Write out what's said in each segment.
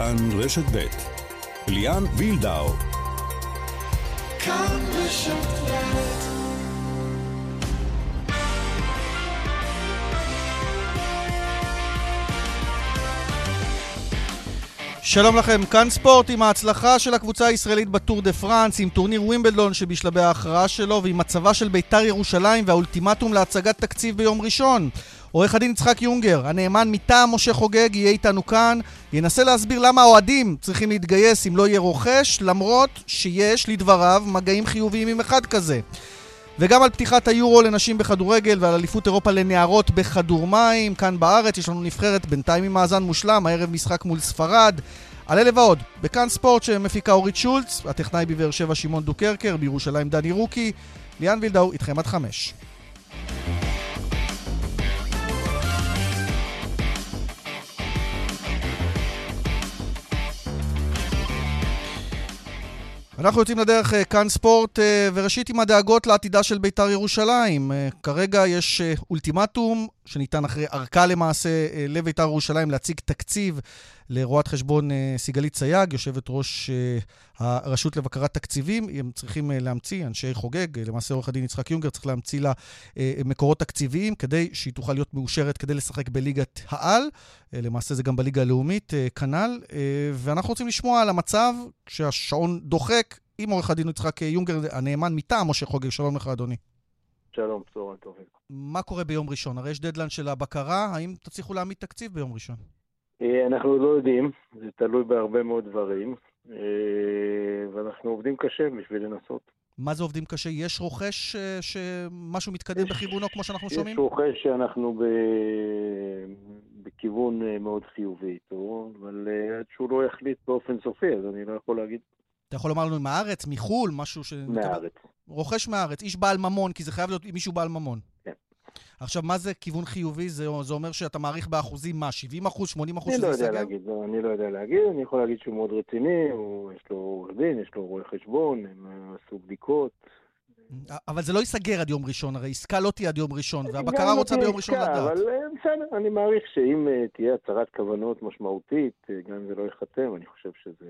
כאן רשת ב' ליאן וילדאו. כאן רשת ב' שלום לכם, כאן ספורט עם ההצלחה של הקבוצה הישראלית בטור דה פרנס, עם טורניר ווימבלדון שבשלבי ההכרעה שלו ועם מצבה של ביתר ירושלים והאולטימטום להצגת תקציב ביום ראשון. עורך הדין יצחק יונגר, הנאמן מטעם משה חוגג, יהיה איתנו כאן, ינסה להסביר למה האוהדים צריכים להתגייס אם לא יהיה רוכש, למרות שיש, לדבריו, מגעים חיוביים עם אחד כזה. וגם על פתיחת היורו לנשים בכדורגל ועל אליפות אירופה לנערות בכדור מים. כאן בארץ יש לנו נבחרת בינתיים עם מאזן מושלם, הערב משחק מול ספרד. על אלה ועוד, בכאן ספורט שמפיקה אורית שולץ, הטכנאי בבאר שבע שמעון דוקרקר, בירושלים דני רוקי. ליאן וילדאו, איתכם עד חמש. אנחנו יוצאים לדרך אה, כאן ספורט, אה, וראשית עם הדאגות לעתידה של בית"ר ירושלים. אה, כרגע יש אולטימטום שניתן אחרי ארכה למעשה לבית"ר ירושלים להציג תקציב לרואת חשבון אה, סיגלית סייג, יושבת ראש אה, הרשות לבקרת תקציבים. הם צריכים אה, להמציא, אנשי חוגג, למעשה עורך הדין יצחק יונגר צריך להמציא לה מקורות תקציביים כדי שהיא תוכל להיות מאושרת כדי לשחק בליגת העל. למעשה זה גם בליגה הלאומית, כנ"ל. ואנחנו רוצים לשמוע על המצב כשהשעון דוחק עם עורך הדין יצחק יונגר, הנאמן מטעם משה חוגג. שלום לך, אדוני. שלום, צהריים טובים. מה קורה ביום ראשון? הרי יש דדליין של הבקרה, האם תצליחו להעמיד תקציב ביום ראשון? אה, אנחנו לא יודעים, זה תלוי בהרבה מאוד דברים, אה, ואנחנו עובדים קשה בשביל לנסות. מה זה עובדים קשה? יש רוכש אה, שמשהו מתקדם יש, בכיוונו כמו שאנחנו יש שומעים? יש רוכש שאנחנו ב... בכיוון מאוד חיובי איתו, אבל עד שהוא לא יחליט באופן סופי, אז אני לא יכול להגיד. אתה יכול לומר לנו מהארץ, מחו"ל, משהו ש... מהארץ. רוכש מהארץ, איש בעל ממון, כי זה חייב להיות מישהו בעל ממון. כן. עכשיו, מה זה כיוון חיובי? זה, זה אומר שאתה מעריך באחוזים מה? 70 אחוז, 80 אחוז שזה ייסגר? אני לא יודע להגיד, אני לא יודע להגיד, אני יכול להגיד שהוא מאוד רציני, הוא, יש לו עורך דין, יש לו רואה חשבון, הם עשו בדיקות. אבל זה לא ייסגר עד יום ראשון, הרי עסקה לא תהיה עד יום ראשון, והבקרה רוצה ביום ראשון לדעת. אבל אה, בסדר, אני מעריך שאם אה, תהיה הצהרת כוונות משמעותית, אה, גם אם זה לא ייחתם, אני חושב שזה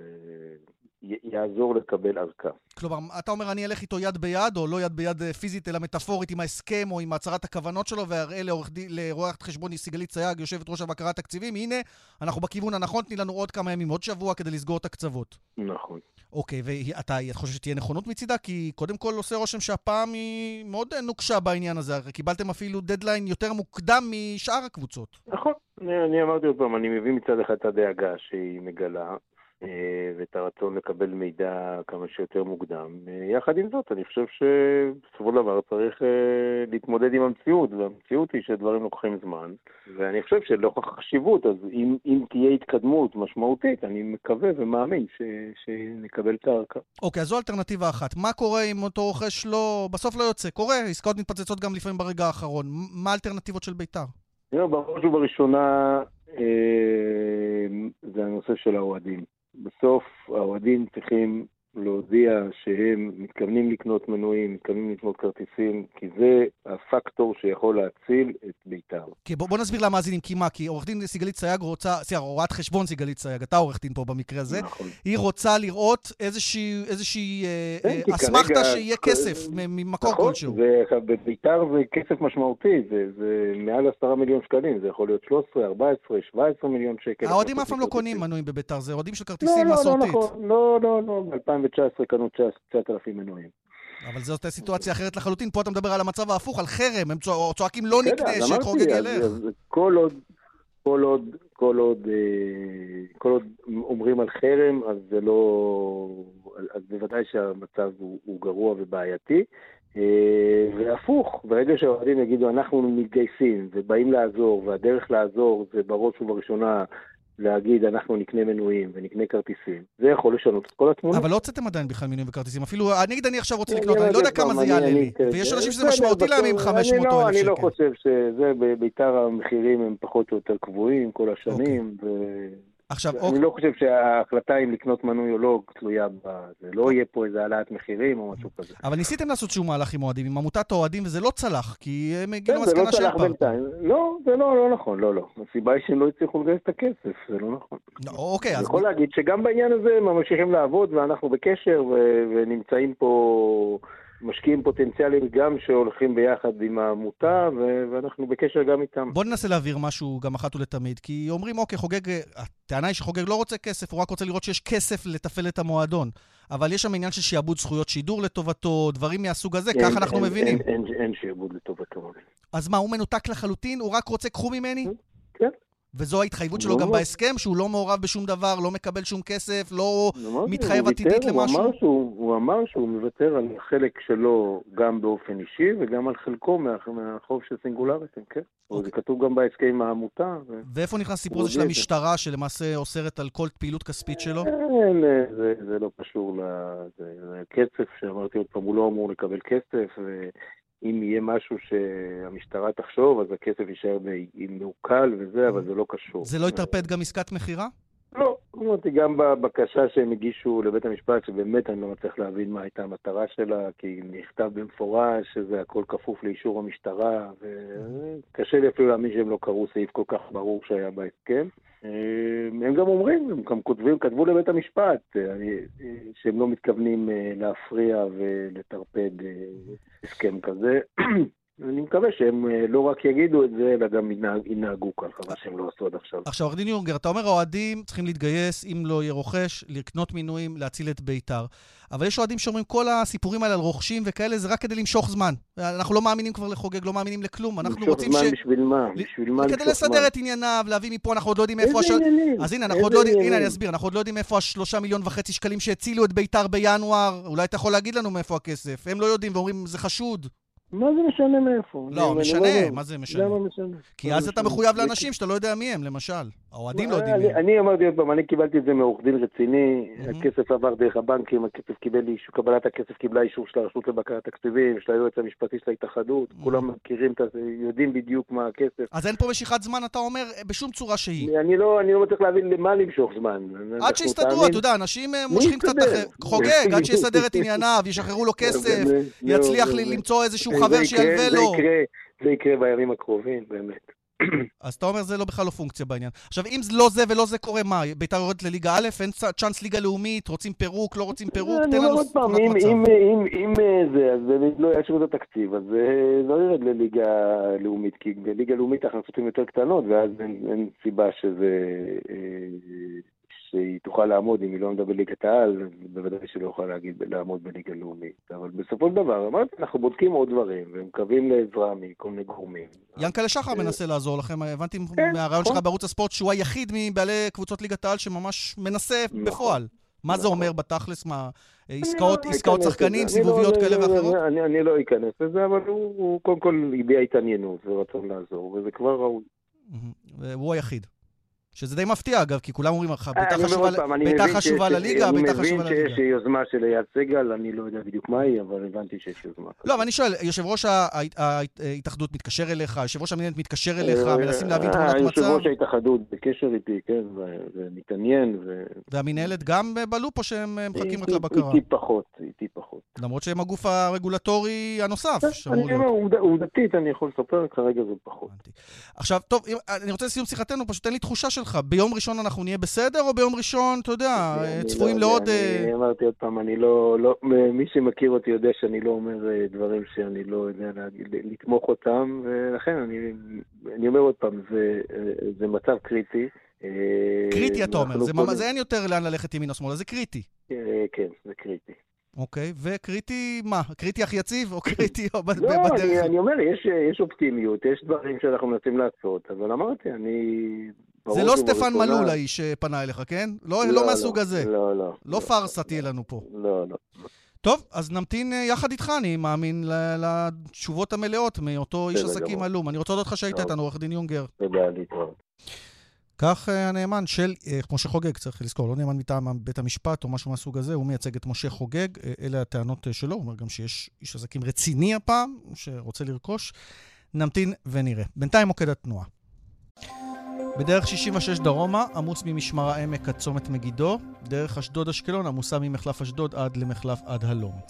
יעזור לקבל ארכה. כלומר, אתה אומר, אני אלך איתו יד ביד, או לא יד ביד פיזית, אלא מטאפורית עם ההסכם או עם הצהרת הכוונות שלו, ואראה לרואת חשבון סיגלית סייג, יושבת ראש הבקרת תקציבים, הנה, אנחנו בכיוון הנכון, תני לנו עוד כמה ימים, עוד שבוע, כדי לסגור את הקצוות. נכון. אוקיי, ואתה חושב שתהיה נכונות מצידה? כי קודם כל עושה רושם שהפעם היא מאוד נוקשה בעניין הזה, הרי קיבלתם אפילו דדליין יותר מוקדם משאר הקבוצות. נכון. אני, אני אמרתי עוד פעם, אני מבין מצד אחד את הדאגה שהיא מגלה, אה, ואת הרצון לקבל מידע כמה שיותר מוקדם. אה, יחד עם זאת, אני חושב שבסופו של דבר צריך אה, להתמודד עם המציאות, והמציאות היא שדברים לוקחים זמן, ואני חושב שלנוכח החשיבות, אז אם, אם תהיה התקדמות משמעותית, אני מקווה ומאמין ש, שנקבל את ההרכה. אוקיי, okay, אז זו אלטרנטיבה אחת. מה קורה אם אותו רוכש לא, בסוף לא יוצא? קורה, עסקאות מתפוצצות גם לפעמים ברגע האחרון. מה האלטרנטיבות של בית"ר? בראש ובראשונה, זה הנושא של האוהדים. בסוף האוהדים צריכים להודיע שהם מתכוונים לקנות מנויים, מתכוונים לקנות כרטיסים, כי זה הפקטור שיכול להציל את בית"ר. כי בוא, בוא נסביר למאזינים, כי מה? כי עורך דין סיגלית סייג רוצה, סליחה, רואת חשבון סיגלית סייג, אתה עורך דין פה במקרה הזה, נכון. היא רוצה לראות איזושהי, איזושהי אה, כן, אה, אסמכתה שיהיה כסף ממקור נכון, כלשהו. נכון, בבית"ר זה כסף משמעותי, זה, זה מעל עשרה מיליון שקלים, זה יכול להיות 13, 14, 17 מיליון שקל. האוהדים אף פעם לא קונים מנויים בבית"ר, זה אוהדים של כרטיסים לא, מסורתית. לא, לא, נכון, לא, לא, לא, ב-2019 קנו 9,000 מנויים. אבל זאת סיטואציה אחרת לחלוטין. פה אתה מדבר על המצב ההפוך, על חרם. הם צועקים לא נקנה, שחוגג ילך. כל עוד, כל עוד, כל עוד, כל עוד אומרים על חרם, אז זה לא... אז בוודאי שהמצב הוא, הוא גרוע ובעייתי. אה, והפוך, ברגע שהאוהדים יגידו, אנחנו מתגייסים ובאים לעזור, והדרך לעזור זה בראש ובראשונה להגיד, אנחנו נקנה מנויים ונקנה כרטיסים, זה יכול לשנות את כל התמונה. אבל לא הוצאתם עדיין בכלל מנויים וכרטיסים. אפילו, נגיד אני עכשיו רוצה לקנות, אני לא יודע כמה זה יעלה לי. ויש אנשים שזה משמעותי להם עם 500 או 1,000 שקל. אני לא חושב שזה, בעיקר המחירים הם פחות או יותר קבועים כל השנים, עכשיו, אני אוקיי, לא חושב שההחלטה אם לקנות מנוי או לא תלויה בזה. לא יהיה פה איזה העלאת מחירים או משהו כזה. אבל ניסיתם לעשות שום מהלך עם אוהדים, עם עמותת האוהדים, וזה לא צלח, כי הם הגיעו כן, זה לא למסקנה שאין. בינתיים. לא, זה לא, לא נכון, לא, לא. הסיבה היא שהם לא הצליחו לגייס את הכסף, זה לא נכון. לא, אוקיי, אני אז... יכול להגיד שגם בעניין הזה הם ממשיכים לעבוד ואנחנו בקשר ו- ונמצאים פה משקיעים פוטנציאליים גם שהולכים ביחד עם העמותה ו- ואנחנו בקשר גם איתם. בוא ננסה להעביר משהו גם אחת ולתמיד, כי אומרים, אוקיי, חוגג, הטענה היא שחוגג לא רוצה כסף, הוא רק רוצה לראות שיש כסף לתפעל את המועדון. אבל יש שם עניין של שיעבוד זכויות שידור לטובתו, דברים מהסוג הזה, אין- ככה אנחנו אין- מבינים. אין- אין- אין שיעבוד לטובתו. אז מה, הוא מנותק לחלוטין? הוא רק רוצה קחו ממני? וזו ההתחייבות שלו לא גם מאוד. בהסכם, שהוא לא מעורב בשום דבר, לא מקבל שום כסף, לא... אמרתי, מתחייב עתידית ויתר, הוא למשהו? אמר שהוא- הוא אמר שהוא מוותר על החלק שלו גם באופן אישי וגם על חלקו מה- מהחוב של סינגולריטים, כן. אוקיי. זה כתוב גם בהסכם עם העמותה. ו- ואיפה נכנס הסיפור הזה של. המשטרה, שלמעשה אוסרת על כל פעילות כספית שלו? אין, אה, זה, זה לא קשור לזה. זה כסף, שאמרתי עוד פעם, הוא לא אמור לקבל כסף, ואם יהיה משהו שהמשטרה תחשוב, אז הכסף יישאר מעוקל וזה, אבל זה לא קשור. זה לא יטרפד גם עסקת מכירה? לא, אמרתי, גם בבקשה שהם הגישו לבית המשפט, שבאמת אני לא מצליח להבין מה הייתה המטרה שלה, כי נכתב במפורש שזה הכל כפוף לאישור המשטרה, וקשה לי אפילו להאמין שהם לא קראו סעיף כל כך ברור שהיה בהסכם. אה, הם גם אומרים, הם גם כותבים, כתבו לבית המשפט, אה, שהם לא מתכוונים אה, להפריע ולטרפד אה, הסכם כזה. אני מקווה שהם אה, לא רק יגידו את זה, אלא גם ינהג- ינהגו ככה, מה שהם לא עשו עד עכשיו. עכשיו, עורך דין יונגר, אתה אומר האוהדים צריכים להתגייס, אם לא יהיה רוכש, לקנות מינויים, להציל את בית"ר. אבל יש אוהדים שאומרים, כל הסיפורים האלה על רוכשים וכאלה, זה רק כדי למשוך זמן. אנחנו לא מאמינים כבר לחוגג, לא מאמינים לכלום. אנחנו למשוך רוצים ש... זמן בשביל מה? בשביל מה כדי למשוך זמן? לסדר את ענייניו, להביא מפה, אנחנו עוד לא יודעים איפה... איזה עניינים? אז הנה, אנחנו עוד לא יודעים, הנה? אני אסביר, אנחנו עוד לא יודעים איפה השלושה מיליון וחצי שקלים שהצילו את בית"ר בינואר, אולי אתה יכול להגיד לנו מאיפה הכסף. הם לא יודעים ואומרים, זה חשוד. מה זה משנה מאיפה? לא, אני משנה, יודע. מה זה משנה? למה משנה? כי אז זה אתה משנה? מחויב לאנשים שאתה לא יודע מי הם, למשל. האוהדים לא אני- יודעים מי הם. אני אמרתי עוד פעם, אני קיבלתי את זה מעורך דין רציני, מהמם. הכסף עבר דרך הבנקים, הכסף קיבל אישור, קבלת הכסף קיבלה אישור של הרשות לבקרת תקציבים, של היועץ המשפטי של ההתאחדות, מהמם. כולם מכירים, את זה, יודעים בדיוק מה הכסף. אז אין פה משיכת זמן, אתה אומר, בשום צורה שהיא. אני- לא אני לא מצליח להבין למה למשוך זמן. עד שיסתדרו, אתה יודע, אנשים אה, מושכים קצת. חוגג, עד שיסדר את ענייניו, ישחררו לו כסף, זה- זה- יצליח לי זה- למצוא איזשהו חבר שילווה זה לו. יקרה- זה יקרה בימים הקרובים, באמת. אז אתה אומר, זה לא בכלל לא פונקציה בעניין. עכשיו, אם זה לא זה ולא זה קורה, מה? בית"ר יורדת לליגה א', אין צ'אנס ליגה לאומית, רוצים פירוק, לא רוצים פירוק, תן לנו תמונת מצב. אם- אה, זה, אז באמת לא יאשרו את התקציב, אז אה, לא ירד לליגה לאומית, כי בליגה לאומית ההכנסות הן יותר קטנות, ואז אין סיבה שזה... אה, שהיא תוכל לעמוד אם היא לא עמדה בליגת העל, בוודאי שלא יכולה להגיד לעמוד בליגה לאומית. אבל בסופו של דבר, אמרתי, אנחנו בודקים עוד דברים, ומקווים לעזרה מכל מיני גורמים. ינקלה שחר מנסה לעזור לכם, הבנתי כן, מהרעיון נכון. שלך בערוץ הספורט שהוא היחיד מבעלי קבוצות ליגת העל שממש מנסה נכון. בפועל. מה זה נכון. אומר בתכלס? מה, עסקאות לא עסקאות שחקנים. אני סיבוביות לא- כאלה לא- ואחרות? אני- לא אכנס לזה, אבל הוא קודם כל הביע התעניינות ורצון לעזור, וזה כבר ראוי. מהמם. הוא היחיד. שזה די מפתיע, אגב, כי כולם אומרים לך, אה, בית"ר חשובה פעם, אני בית"ר חשובה שיש- לליגה, בית"ר חשובה אני מבין לליגה. שיש יוזמה של אייל סגל, אני לא יודע בדיוק מה היא, אבל הבנתי שיש יוזמה. לא, אבל אני שואל, יושב ראש ההתאחדות מתקשר אליך, יושב ראש המנהלת מתקשר אליך, אה, מנסים להבין אה, תמונת יושב מצב, ראש ההתאחדות בקשר איתי, כן, ומתעניין, ו... והמנהלת גם בלופ או שהם מחכים רק לבקרה? איתי פחות, איתי פחות. למרות שהם הגוף הרגולטורי הנוסף אני. אומר, עובד- עובדתית אני יכול לספר, כרגע זה פחות. עכשיו, טוב, אני רוצה לסיום שיחתנו, פשוט תן לי תחושה שלך. ביום ראשון אנחנו נהיה בסדר, או ביום ראשון, אתה יודע, צפויים לא יודע, לעוד... אה, אני אמרתי עוד פעם, אני לא, לא, מי שמכיר אותי יודע שאני לא אומר אה, דברים שאני לא יודע לתמוך אותם, ולכן אני, אומר עוד פעם, זה, אה, מצב קריטי. קריטי, אתה אומר. זה ממש- אין יותר לאן ללכת ימין או שמאלה, זה קריטי. כן, זה קריטי. אוקיי, וקריטי מה? קריטי הכי יציב, או קריטי או לא, בדרך? אני, אני אומר, יש, יש אופטימיות, יש דברים שאנחנו מנסים לעשות, אבל אמרתי, אני... זה לא סטפן מלול האיש שפנה אליך, כן? לא לא מהסוג הזה. לא, לא. לא פארסה תהיה לנו פה. לא, לא. טוב, אז נמתין אה, יחד איתך, אני מאמין, לתשובות המלאות מאותו איש עסקים. עלום. אני רוצה להודות לך שהיית. איתנו, עורך דין יונגר. תודה, להתראות. כך אה, הנאמן של אה, משה חוגג, צריך לזכור, לא נאמן מטעם בית המשפט או משהו מהסוג הזה, הוא מייצג את משה חוגג, אה, אלה הטענות אה, שלו, הוא אומר גם שיש איש עסקים רציני הפעם, שרוצה לרכוש. נמתין ונראה. בינתיים מוקד התנועה. בדרך 66 דרומה, עמוס ממשמר העמק עד צומת מגידו, דרך אשדוד-אשקלון עמוסה ממחלף אשדוד עד למחלף עד הלום.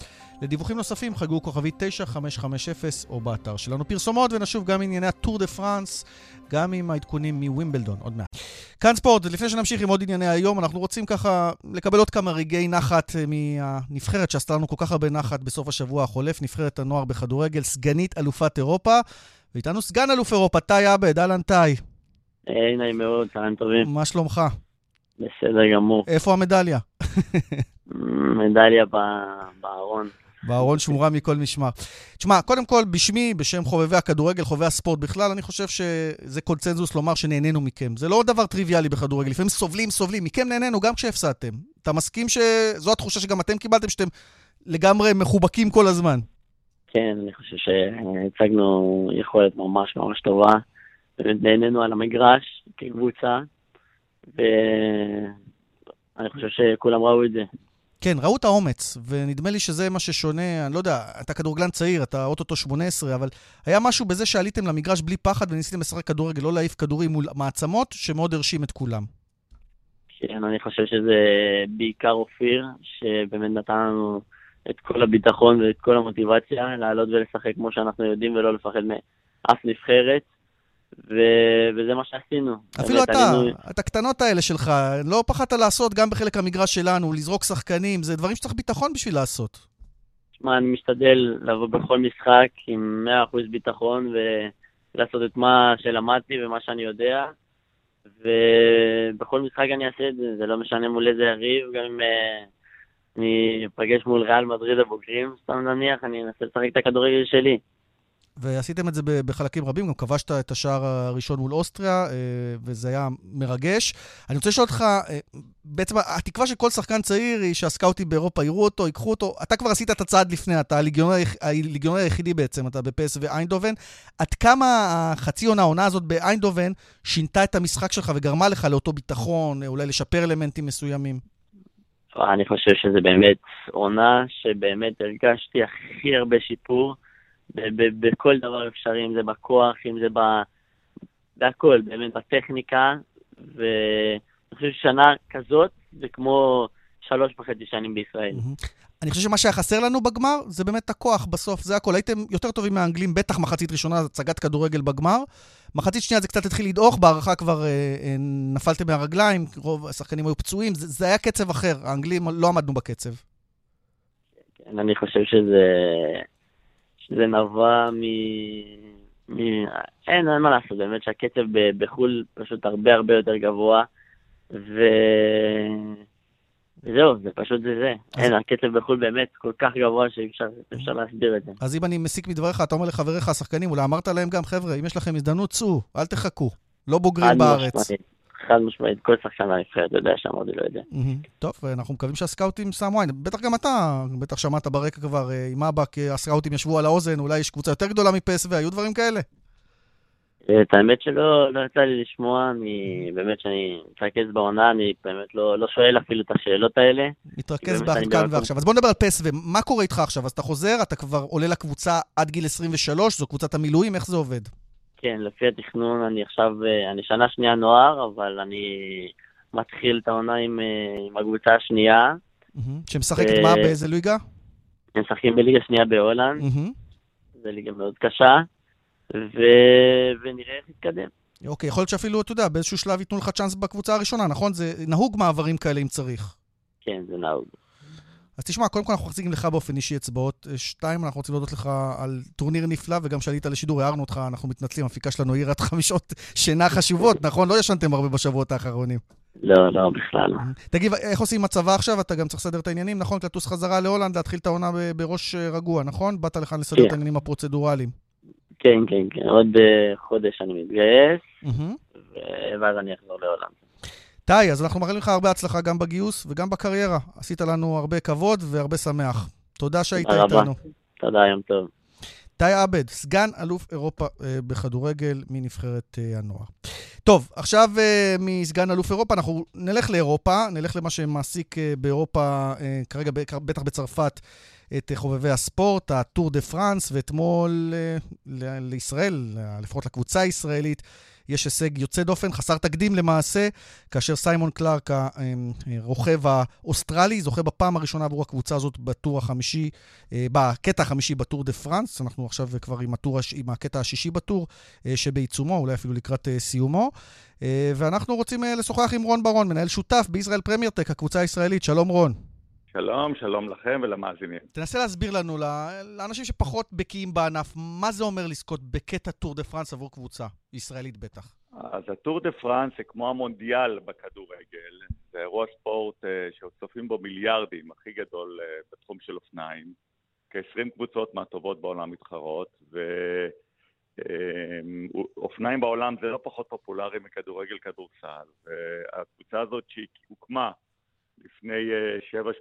לדיווחים נוספים חגגו כוכבי 9550 או באתר שלנו פרסומות ונשוב גם ענייני הטור דה פרנס, גם עם העדכונים מווימבלדון, עוד מעט. כאן ספורט, לפני שנמשיך עם עוד ענייני היום, אנחנו רוצים ככה לקבל עוד כמה רגעי נחת אה, מהנבחרת שעשתה לנו כל כך הרבה נחת בסוף השבוע החולף, נבחרת הנוער בכדורגל, סגנית אלופת אירופה, ואיתנו סגן אלוף אירופה, תאי עבד, אהלן תאי. היי, נעים מאוד, צהריים טובים. מה שלומך? בסדר גמור. איפה המדליה? מדליה בארון. בארון שמורה מכל משמר. תשמע, קודם כל, בשמי, בשם חובבי הכדורגל, חובבי הספורט בכלל, אני חושב שזה קונצנזוס לומר שנהנינו מכם. זה לא דבר טריוויאלי בכדורגל, לפעמים סובלים, סובלים. מכם נהנינו גם כשהפסדתם. אתה מסכים שזו התחושה שגם אתם קיבלתם, שאתם לגמרי מחובקים כל הזמן? כן, אני חושב שהצגנו יכולת ממש ממש טובה. באמת נהנינו על המגרש כקבוצה, ואני חושב שכולם ראו את זה. כן, ראו את האומץ, ונדמה לי שזה מה ששונה, אני לא יודע, אתה כדורגלן צעיר, אתה אוטוטו 18, אבל היה משהו בזה שעליתם למגרש בלי פחד וניסיתם לשחק כדורגל, לא להעיף כדורים מול מעצמות, שמאוד הרשים את כולם. כן, אני חושב שזה בעיקר אופיר, שבאמת נתן לנו את כל הביטחון ואת כל המוטיבציה לעלות ולשחק כמו שאנחנו יודעים ולא לפחד מאף נבחרת. ו- וזה מה שעשינו. אפילו אתה, עלינו... את הקטנות האלה שלך, לא פחדת לעשות גם בחלק המגרש שלנו, לזרוק שחקנים, זה דברים שצריך ביטחון בשביל לעשות. תשמע, אני משתדל לבוא בכל משחק עם 100% ביטחון ולעשות את מה שלמדתי ומה שאני יודע, ובכל משחק אני אעשה את זה, זה לא משנה מול איזה יריב, גם אם uh, אני אפגש מול ריאל מדריד הבוגרים, סתם נניח, אני אנסה לשחק את הכדורגל שלי. ועשיתם את זה בחלקים רבים, גם כבשת את השער הראשון מול אוסטריה, אה, וזה היה מרגש. אני רוצה לשאול אותך, אה, בעצם התקווה של כל שחקן צעיר היא שהסקאוטים באירופה יראו אותו, ייקחו אותו. אתה כבר עשית את הצעד לפני, אתה הליגיונר היחידי בעצם, אתה בפס ואיינדובן. עד כמה החצי עונה, העונה הזאת באיינדובן, שינתה את המשחק שלך וגרמה לך לאותו ביטחון, אולי לשפר אלמנטים מסוימים? אני חושב שזה באמת עונה שבאמת הרגשתי הכי הרבה שיפור. בכל דבר אפשרי, אם זה בכוח, אם זה ב... בהכל, באמת, בטכניקה, ואני חושב ששנה כזאת זה כמו שלוש וחצי שנים בישראל. אני חושב שמה שהיה חסר לנו בגמר זה באמת הכוח בסוף, זה הכל. הייתם יותר טובים מהאנגלים, בטח מחצית ראשונה, הצגת כדורגל בגמר. מחצית שנייה זה קצת התחיל לדעוך, בהערכה כבר אה, אה, נפלתם מהרגליים, רוב השחקנים היו פצועים, זה, זה היה קצב אחר, האנגלים לא עמדנו בקצב. כן, אני חושב שזה זה נבע מ... מ... אין, אין מה לעשות, באמת שהקצב בחו"ל פשוט הרבה הרבה יותר גבוה, ו... וזהו, זה פשוט זה זה. אז... אין, הקצב בחו"ל באמת כל כך גבוה שאי אפשר להסביר את זה. אז אם אני מסיק מדבריך, אתה אומר לחבריך השחקנים, אולי אמרת להם גם, חבר'ה, אם יש לכם הזדמנות, צאו, אל תחכו. לא בוגרים בארץ. משמעית. חד משמעית, כל שחקן מהנבחרת יודע לו את זה. טוב, אנחנו מקווים שהסקאוטים שמו עין. בטח גם אתה, בטח שמעת ברקע כבר אה, עם אבא, כי הסקאוטים ישבו על האוזן, אולי יש קבוצה יותר גדולה מפס והיו דברים כאלה? אה, את האמת שלא לא יצא לי לשמוע, אני באמת שאני מתרכז בעונה, אני באמת לא, לא שואל אפילו את השאלות האלה. מתרכז כאן ועכשיו. אז בוא נדבר על פס, ומה קורה איתך עכשיו? אז אתה חוזר, אתה כבר עולה לקבוצה עד גיל 23, זו קבוצת המילואים, איך זה עובד? כן, לפי התכנון אני עכשיו, אה, אני שנה שנייה נוער, אבל אני מתחיל את העונה עם, אה, עם הקבוצה השנייה. שמשחקת מה? באיזה ליגה? הם משחקים בליגה שנייה בהולנד. זו ליגה מאוד קשה, ו... ונראה איך נתקדם. אוקיי, יכול להיות שאפילו, אתה יודע, באיזשהו שלב ייתנו לך צ'אנס בקבוצה הראשונה, נכון? זה נהוג מעברים כאלה אם צריך. כן, זה נהוג. אז תשמע, קודם כל אנחנו מחזיקים לך באופן אישי אצבעות. שתיים, אנחנו רוצים להודות לך על טורניר נפלא, וגם כשעלית לשידור הערנו אותך, אנחנו מתנצלים, המפיקה שלנו העירה משעות שינה חשובות, נכון? לא ישנתם הרבה בשבועות האחרונים. לא, לא, בכלל. תגיד, איך עושים הצבא עכשיו? אתה גם צריך לסדר את העניינים, נכון? לטוס חזרה להולנד, להתחיל את העונה בראש אה, רגוע, נכון? באת לכאן לסדר את כן. העניינים הפרוצדורליים. כן, כן, כן. עוד אה, חודש אני מתגייס, ואז אני אחזור להולנד. תאי, אז אנחנו מאחלים לך הרבה הצלחה גם בגיוס וגם בקריירה. עשית לנו הרבה כבוד והרבה שמח. תודה שהיית איתנו. תודה, יום טוב. תאי עבד, סגן אלוף אירופה אה, בכדורגל מנבחרת אה, הנוער. טוב, עכשיו אה, מסגן אלוף אירופה אנחנו נלך לאירופה, נלך למה שמעסיק אה, באירופה, אה, כרגע בטח בצרפת, את חובבי הספורט, הטור דה פרנס, ואתמול לישראל, לפחות לקבוצה הישראלית, יש הישג יוצא דופן, חסר תקדים למעשה, כאשר סיימון קלארק, הרוכב האוסטרלי, זוכה בפעם הראשונה עבור הקבוצה הזאת בטור החמישי, אה, בקטע החמישי בטור דה פרנס. אנחנו עכשיו כבר עם, הטור, עם הקטע השישי בטור אה, שבעיצומו, אולי אפילו לקראת אה, סיומו. ואנחנו רוצים לשוחח עם רון ברון, מנהל שותף בישראל פרמיירטק, הקבוצה הישראלית. שלום רון. שלום, שלום לכם ולמאזינים. תנסה להסביר לנו, לאנשים שפחות בקיאים בענף, מה זה אומר לזכות בקטע טור דה פרנס עבור קבוצה, ישראלית בטח. אז הטור דה פרנס זה כמו המונדיאל בכדורגל, זה אירוע ספורט אה, שצופים בו מיליארדים, הכי גדול אה, בתחום של אופניים. כ-20 קבוצות מהטובות בעולם מתחרות, ואופניים אה, בעולם זה לא פחות פופולרי מכדורגל כדורסל. והקבוצה הזאת שהוקמה לפני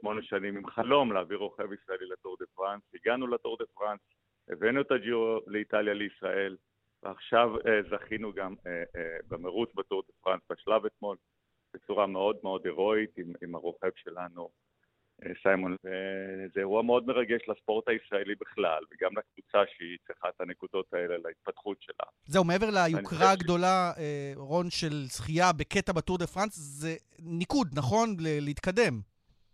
7-8 שנים עם חלום להביא רוכב ישראלי לטור דה פרנס. הגענו לטור דה פרנס, הבאנו את הג'ירו לאיטליה לישראל, ועכשיו אה, זכינו גם אה, אה, במרוץ בטור דה פרנס בשלב אתמול, בצורה מאוד מאוד הירואית עם, עם הרוכב שלנו, אה, סיימון. זה אירוע מאוד מרגש לספורט הישראלי בכלל, וגם לקבוצה שהיא צריכה את הנקודות האלה להתפתחות שלה. זהו, מעבר ליוקרה הגדולה, ש... אה, רון, של זכייה בקטע בטור דה פרנס, זה ניקוד, נכון? להתקדם.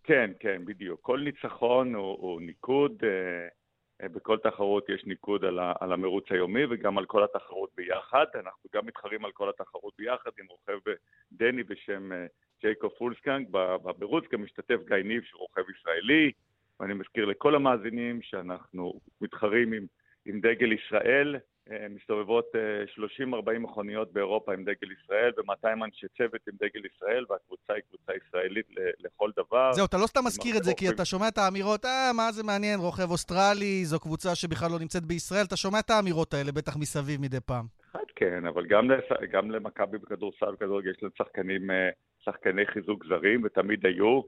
כן, כן, בדיוק. כל ניצחון הוא, הוא ניקוד. אה, בכל תחרות יש ניקוד על, ה, על המרוץ היומי וגם על כל התחרות ביחד. אנחנו גם מתחרים על כל התחרות ביחד עם רוכב דני בשם ג'ייקוב פולסקאנג, במרוץ גם משתתף גיא ניב שהוא רוכב ישראלי, ואני מזכיר לכל המאזינים שאנחנו מתחרים עם, עם דגל ישראל, אה, מסתובבות 30-40 אה, מכוניות באירופה עם דגל ישראל ו-200 אנשי צוות עם דגל ישראל, והקבוצה היא קבוצה ישראלית לכל דבר. זהו, אתה לא סתם מזכיר את זה, כי אתה שומע את האמירות, אה, מה זה מעניין, רוכב אוסטרלי, זו קבוצה שבכלל לא נמצאת בישראל, אתה שומע את האמירות האלה בטח מסביב מדי פעם. אחד כן, אבל גם, גם למכבי בכדורסל וכדורגל יש להם שחקנים... אה, שחקני חיזוק זרים, ותמיד היו,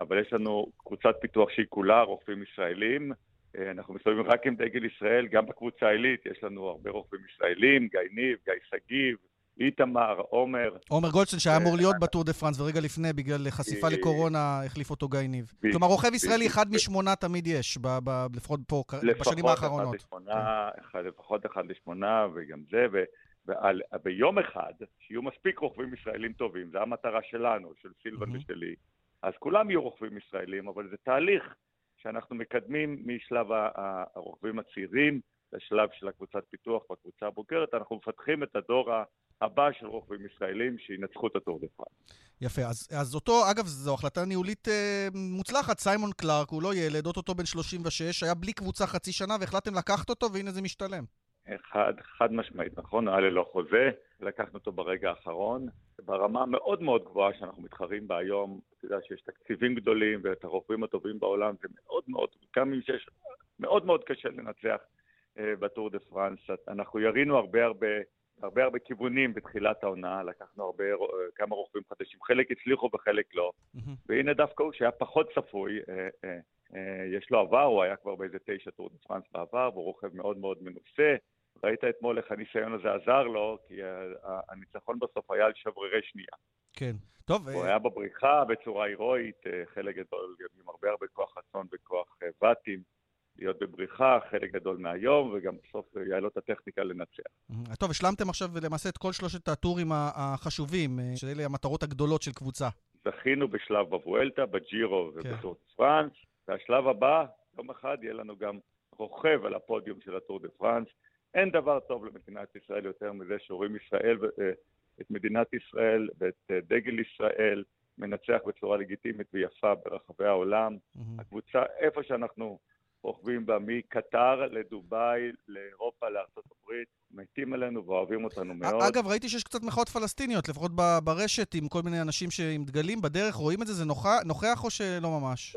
אבל יש לנו קבוצת פיתוח שהיא כולה רוכבים ישראלים, אה, אנחנו מסתובבים רק עם דגל ישראל, גם בקבוצה העילית יש לנו הרבה רוכבים ישראלים, גיא ניב, גיא שגיב, איתמר, עומר. עומר גולדשטיין שהיה אמור להיות בטור דה פרנס, ורגע לפני, בגלל חשיפה לקורונה, החליף אותו גיא ניב. כלומר, רוכב ישראלי אחד משמונה תמיד יש, לפחות פה, בשנים האחרונות. לפחות אחד לשמונה, וגם זה, וביום אחד, שיהיו מספיק רוכבים ישראלים טובים, זו המטרה שלנו, של סילבן ושלי, אז כולם יהיו רוכבים ישראלים, אבל זה תהליך שאנחנו מקדמים משלב הרוכבים הצעירים לשלב של הקבוצת פיתוח בקבוצה הבוגרת, אנחנו מפתחים את הדור הבא של רוכבים ישראלים שינצחו את הטור דה פרנס. יפה, אז, אז אותו, אגב, זו החלטה ניהולית אה, מוצלחת, סיימון קלארק, הוא לא ילד, אוטוטו בן 36, היה בלי קבוצה חצי שנה והחלטתם לקחת אותו והנה זה משתלם. חד, חד משמעית, נכון, היה ללא חוזה, לקחנו אותו ברגע האחרון, ברמה מאוד מאוד גבוהה שאנחנו מתחרים בה היום, אתה יודע שיש תקציבים גדולים ואת הרוכבים הטובים בעולם, זה מאוד מאוד, גם אם שיש, מאוד מאוד קשה לנצח אה, בטור דה פרנס. אנחנו ירינו הרבה הרבה, הרבה הרבה כיוונים בתחילת העונה, לקחנו הרבה, אה, כמה רוכבים חדשים, חלק הצליחו וחלק לא, mm-hmm. והנה דווקא הוא שהיה פחות צפוי, אה, אה, אה, יש לו עבר, הוא היה כבר באיזה תשע טור דה פרנס בעבר, והוא רוכב מאוד מאוד מנוסה. ראית אתמול איך הניסיון הזה עזר לו, כי הניצחון בסוף היה על שברירי שנייה. כן. טוב... הוא uh... היה בבריחה בצורה הירואית, אה, חלק גדול עם הרבה הרבה כוח רצון וכוח ואטים. להיות בבריחה חלק גדול מהיום, וגם בסוף יהיה לו את הטכניקה לנצח. Mm-hmm. טוב, השלמתם עכשיו למעשה את כל שלושת הטורים החשובים, אה, שאלה המטרות הגדולות של קבוצה. זכינו בשלב בבואלטה, בג'ירו כן. ובטור פרנס, והשלב הבא, יום אחד יהיה לנו גם רוכב על הפודיום של הטור דה פרנס, אין דבר טוב למדינת ישראל יותר מזה שרואים ישראל, אה, את מדינת ישראל ואת אה, דגל ישראל מנצח בצורה לגיטימית ויפה ברחבי העולם. Mm-hmm. הקבוצה, איפה שאנחנו רוכבים בה, מקטר לדובאי, לאירופה, לארה"ב, מתים עלינו ואוהבים אותנו מאוד. אגב, ראיתי שיש קצת מחאות פלסטיניות, לפחות ברשת, עם כל מיני אנשים עם דגלים בדרך, רואים את זה? זה נוכח או שלא ממש?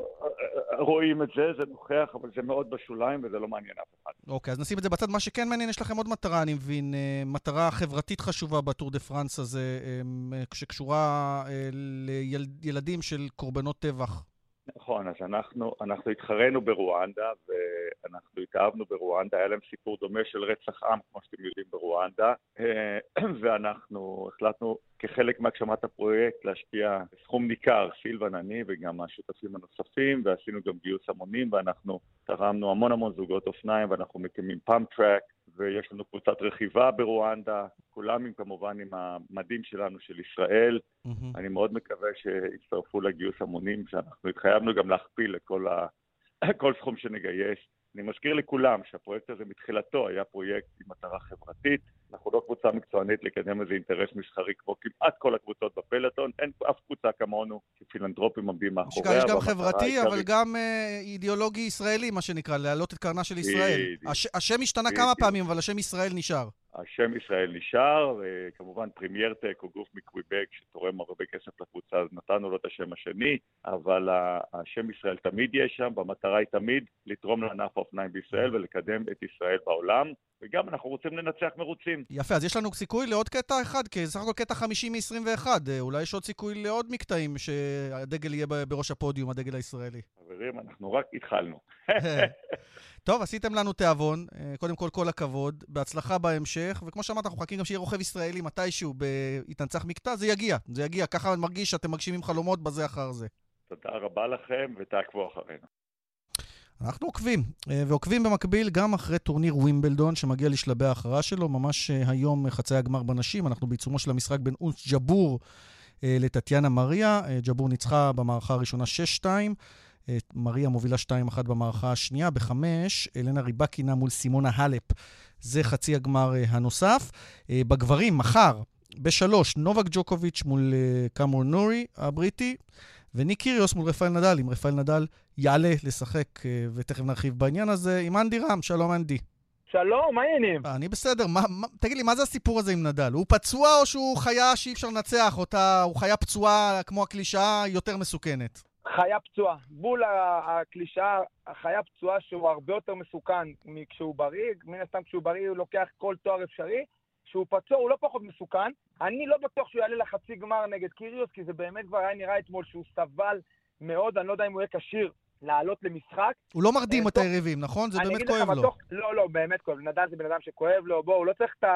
רואים את זה, זה נוכח, אבל זה מאוד בשוליים וזה לא מעניין אף אחד. אוקיי, אז נשים את זה בצד. מה שכן מעניין, יש לכם עוד מטרה, אני מבין, אה, מטרה חברתית חשובה בטור דה פרנס הזה, אה, שקשורה אה, לילדים של קורבנות טבח. נכון, אז אנחנו, אנחנו התחרנו ברואנדה, ואנחנו התאהבנו ברואנדה, היה להם סיפור דומה של רצח עם, כמו שאתם יודעים, ברואנדה, ואנחנו החלטנו כחלק מהגשמת הפרויקט להשקיע סכום ניכר, סילבן, אני וגם השותפים הנוספים, ועשינו גם גיוס המונים, ואנחנו תרמנו המון המון זוגות אופניים, ואנחנו מקימים פאמפ טראק, ויש לנו קבוצת רכיבה ברואנדה, כולם עם, כמובן עם המדים שלנו של ישראל. אמהמ. אני מאוד מקווה שיצטרפו לגיוס המונים, שאנחנו התחייבנו גם להכפיל את כל, ה... כל סכום שנגייס. אני מזכיר לכולם שהפרויקט הזה מתחילתו היה פרויקט עם מטרה חברתית. אנחנו לא קבוצה מקצוענית לקדם איזה אינטרס מסחרי כמו כמעט כל הקבוצות בפלטון, אין אף קבוצה כמונו שפילנטרופים עומדים מאחוריה. יש גם חברתי, אבל גם אה, אידיאולוגי ישראלי, מה שנקרא, להעלות את קרנה של ישראל. הש, השם השתנה כמה פעמים, אבל השם ישראל נשאר. השם ישראל נשאר, כמובן פרימיירטק הוא גוף מקוויבק שתורם הרבה כסף לקבוצה, אז נתנו לו את השם השני, אבל השם ישראל תמיד יש שם, והמטרה היא תמיד לתרום לענף האופניים בישראל ולקדם את ישראל בעולם, וגם אנחנו רוצים לנצח מרוצים. יפה, אז יש לנו סיכוי לעוד קטע אחד, כי זה סך הכל קטע 50 מ-21, אולי יש עוד סיכוי לעוד מקטעים שהדגל יהיה בראש הפודיום, הדגל הישראלי. חברים, אנחנו רק התחלנו. טוב, עשיתם לנו תיאבון, אה, קודם כל כל הכבוד, בהצלחה בהמשך, וכמו שאמרת, אנחנו מחכים גם שיהיה רוכב ישראלי מתישהו בהתנצח מקטע, זה יגיע, זה יגיע, ככה אני מרגיש שאתם מגשימים חלומות בזה אחר זה. תודה רבה לכם, ותעקבו אחרינו. אנחנו עוקבים, אה, ועוקבים במקביל גם אחרי טורניר ווימבלדון שמגיע לשלבי ההכרעה שלו, ממש אה, היום חצי הגמר בנשים, אנחנו בעיצומו של המשחק בין אונס ג'בור לטטיאנה מריה, ג'בור ניצחה במערכה הראשונה 6-2. מריה מובילה 2-1 במערכה השנייה. בחמש, אלנה ריבקינה מול סימונה הלפ. זה חצי הגמר אה, הנוסף. אה, בגברים, מחר, בשלוש, נובק ג'וקוביץ' מול אה, קאמור נורי הבריטי, וניק קיריוס מול רפאל נדל. אם רפאל נדל יעלה לשחק, ותכף נרחיב בעניין הזה, עם אנדי רם. שלום, אנדי. שלום, מה העניינים? אני בסדר. מה, מה, תגיד לי, מה זה הסיפור הזה עם נדל? הוא פצוע או שהוא חיה שאי אפשר לנצח אותה? הוא חיה פצועה, כמו הקלישאה, יותר מסוכנת? חיה פצועה. בול הקלישאה, החיה פצועה שהוא הרבה יותר מסוכן מכשהוא בריא. מן הסתם כשהוא בריא הוא לוקח כל תואר אפשרי. כשהוא פצוע הוא לא פחות מסוכן. אני לא בטוח שהוא יעלה לחצי גמר נגד קיריוס, כי זה באמת כבר היה נראה אתמול שהוא סבל מאוד, אני לא יודע אם הוא יהיה כשיר לעלות למשחק. הוא לא מרדים אה, את היריבים, נכון? זה באמת כואב לו. לא, לא, באמת כואב. נדל זה בן אדם שכואב לו. בואו, הוא לא צריך את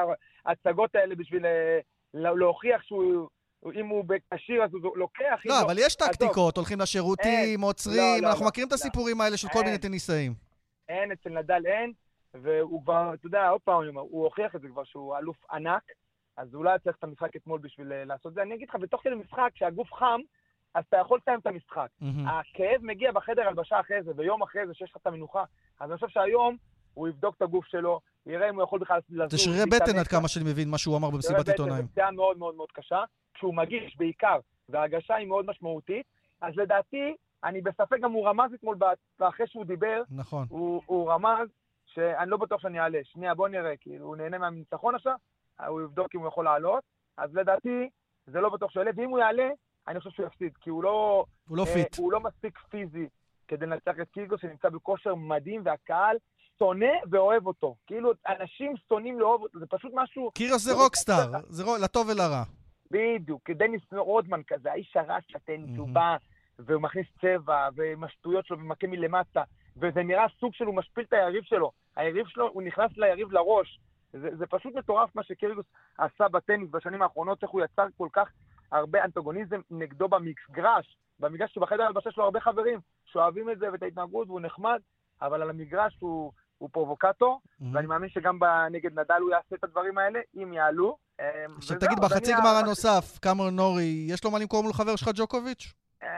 ההצגות האלה בשביל אה, להוכיח שהוא... אם הוא כשיר אז הוא לוקח... לא, אבל יש טקטיקות, הולכים לשירותים, עוצרים, לא, לא, אנחנו מכירים את הסיפורים האלה של כל מיני טניסאים. אין, אצל נדל אין, והוא כבר, אתה יודע, עוד פעם הוא הוכיח את זה כבר שהוא אלוף ענק, אז אולי צריך את המשחק אתמול בשביל אה, לעשות את זה. אני אגיד לך, בתוך כדי משחק, כשהגוף חם, אז אתה יכול לסיים את המשחק. הכאב מגיע בחדר הלבשה אחרי זה, ויום אחרי זה שיש לך את המנוחה. אז אני חושב שהיום הוא יבדוק את הגוף שלו, יראה אם הוא יכול בכלל לזוז. זה שרירי בטן עד כמה שאני מבין מה שהוא אמר במסיבת עיתונאים. זה פציעה מאוד מאוד מאוד קשה. כשהוא מגיש בעיקר, וההגשה היא מאוד משמעותית, אז לדעתי, אני בספק גם הוא רמז אתמול, ואחרי שהוא דיבר, נכון. הוא, הוא רמז שאני לא בטוח שאני אעלה. שנייה, בוא נראה, כאילו, הוא נהנה מהניצחון עכשיו, הוא יבדוק אם הוא יכול לעלות, אז לדעתי, זה לא בטוח שהוא יעלה, ואם הוא יעלה, אני חושב שהוא יפסיד, כי הוא לא... הוא לא אה, פיט. הוא לא מספיק פיזי כדי לנצח את קיריוס, שנמצא בכושר מדהים, והקהל שונא ואוהב אותו. כאילו, אנשים שונאים לאהוב אותו, זה פשוט משהו... קיריוס זה רוקסטאר, זה לטוב ולרע. בדיוק, דניס רודמן כזה, האיש הרע של הטניס, הוא בא והוא מכניס צבע, ועם השטויות שלו ומכה מלמטה, וזה נראה סוג של הוא משפיל את היריב שלו. היריב שלו, הוא נכנס ליריב לראש. זה, זה פשוט מטורף מה שקריגוס עשה בטניס בשנים האחרונות, איך הוא יצר כל כך הרבה אנטגוניזם נגדו במגרש. במגרש שבחדר הלבשה שלו הרבה חברים שאוהבים את זה ואת ההתנהגות והוא נחמד, אבל על המגרש הוא, הוא פרובוקטור, אמהמ. ואני מאמין שגם נגד נדאל הוא יעשה את הדברים האלה, אם יעלו. אמ, עכשיו תגיד, בחצי גמר הנוסף, קמרון נורי, יש לו מה למכור מול חבר שלך ג'וקוביץ'? אמ,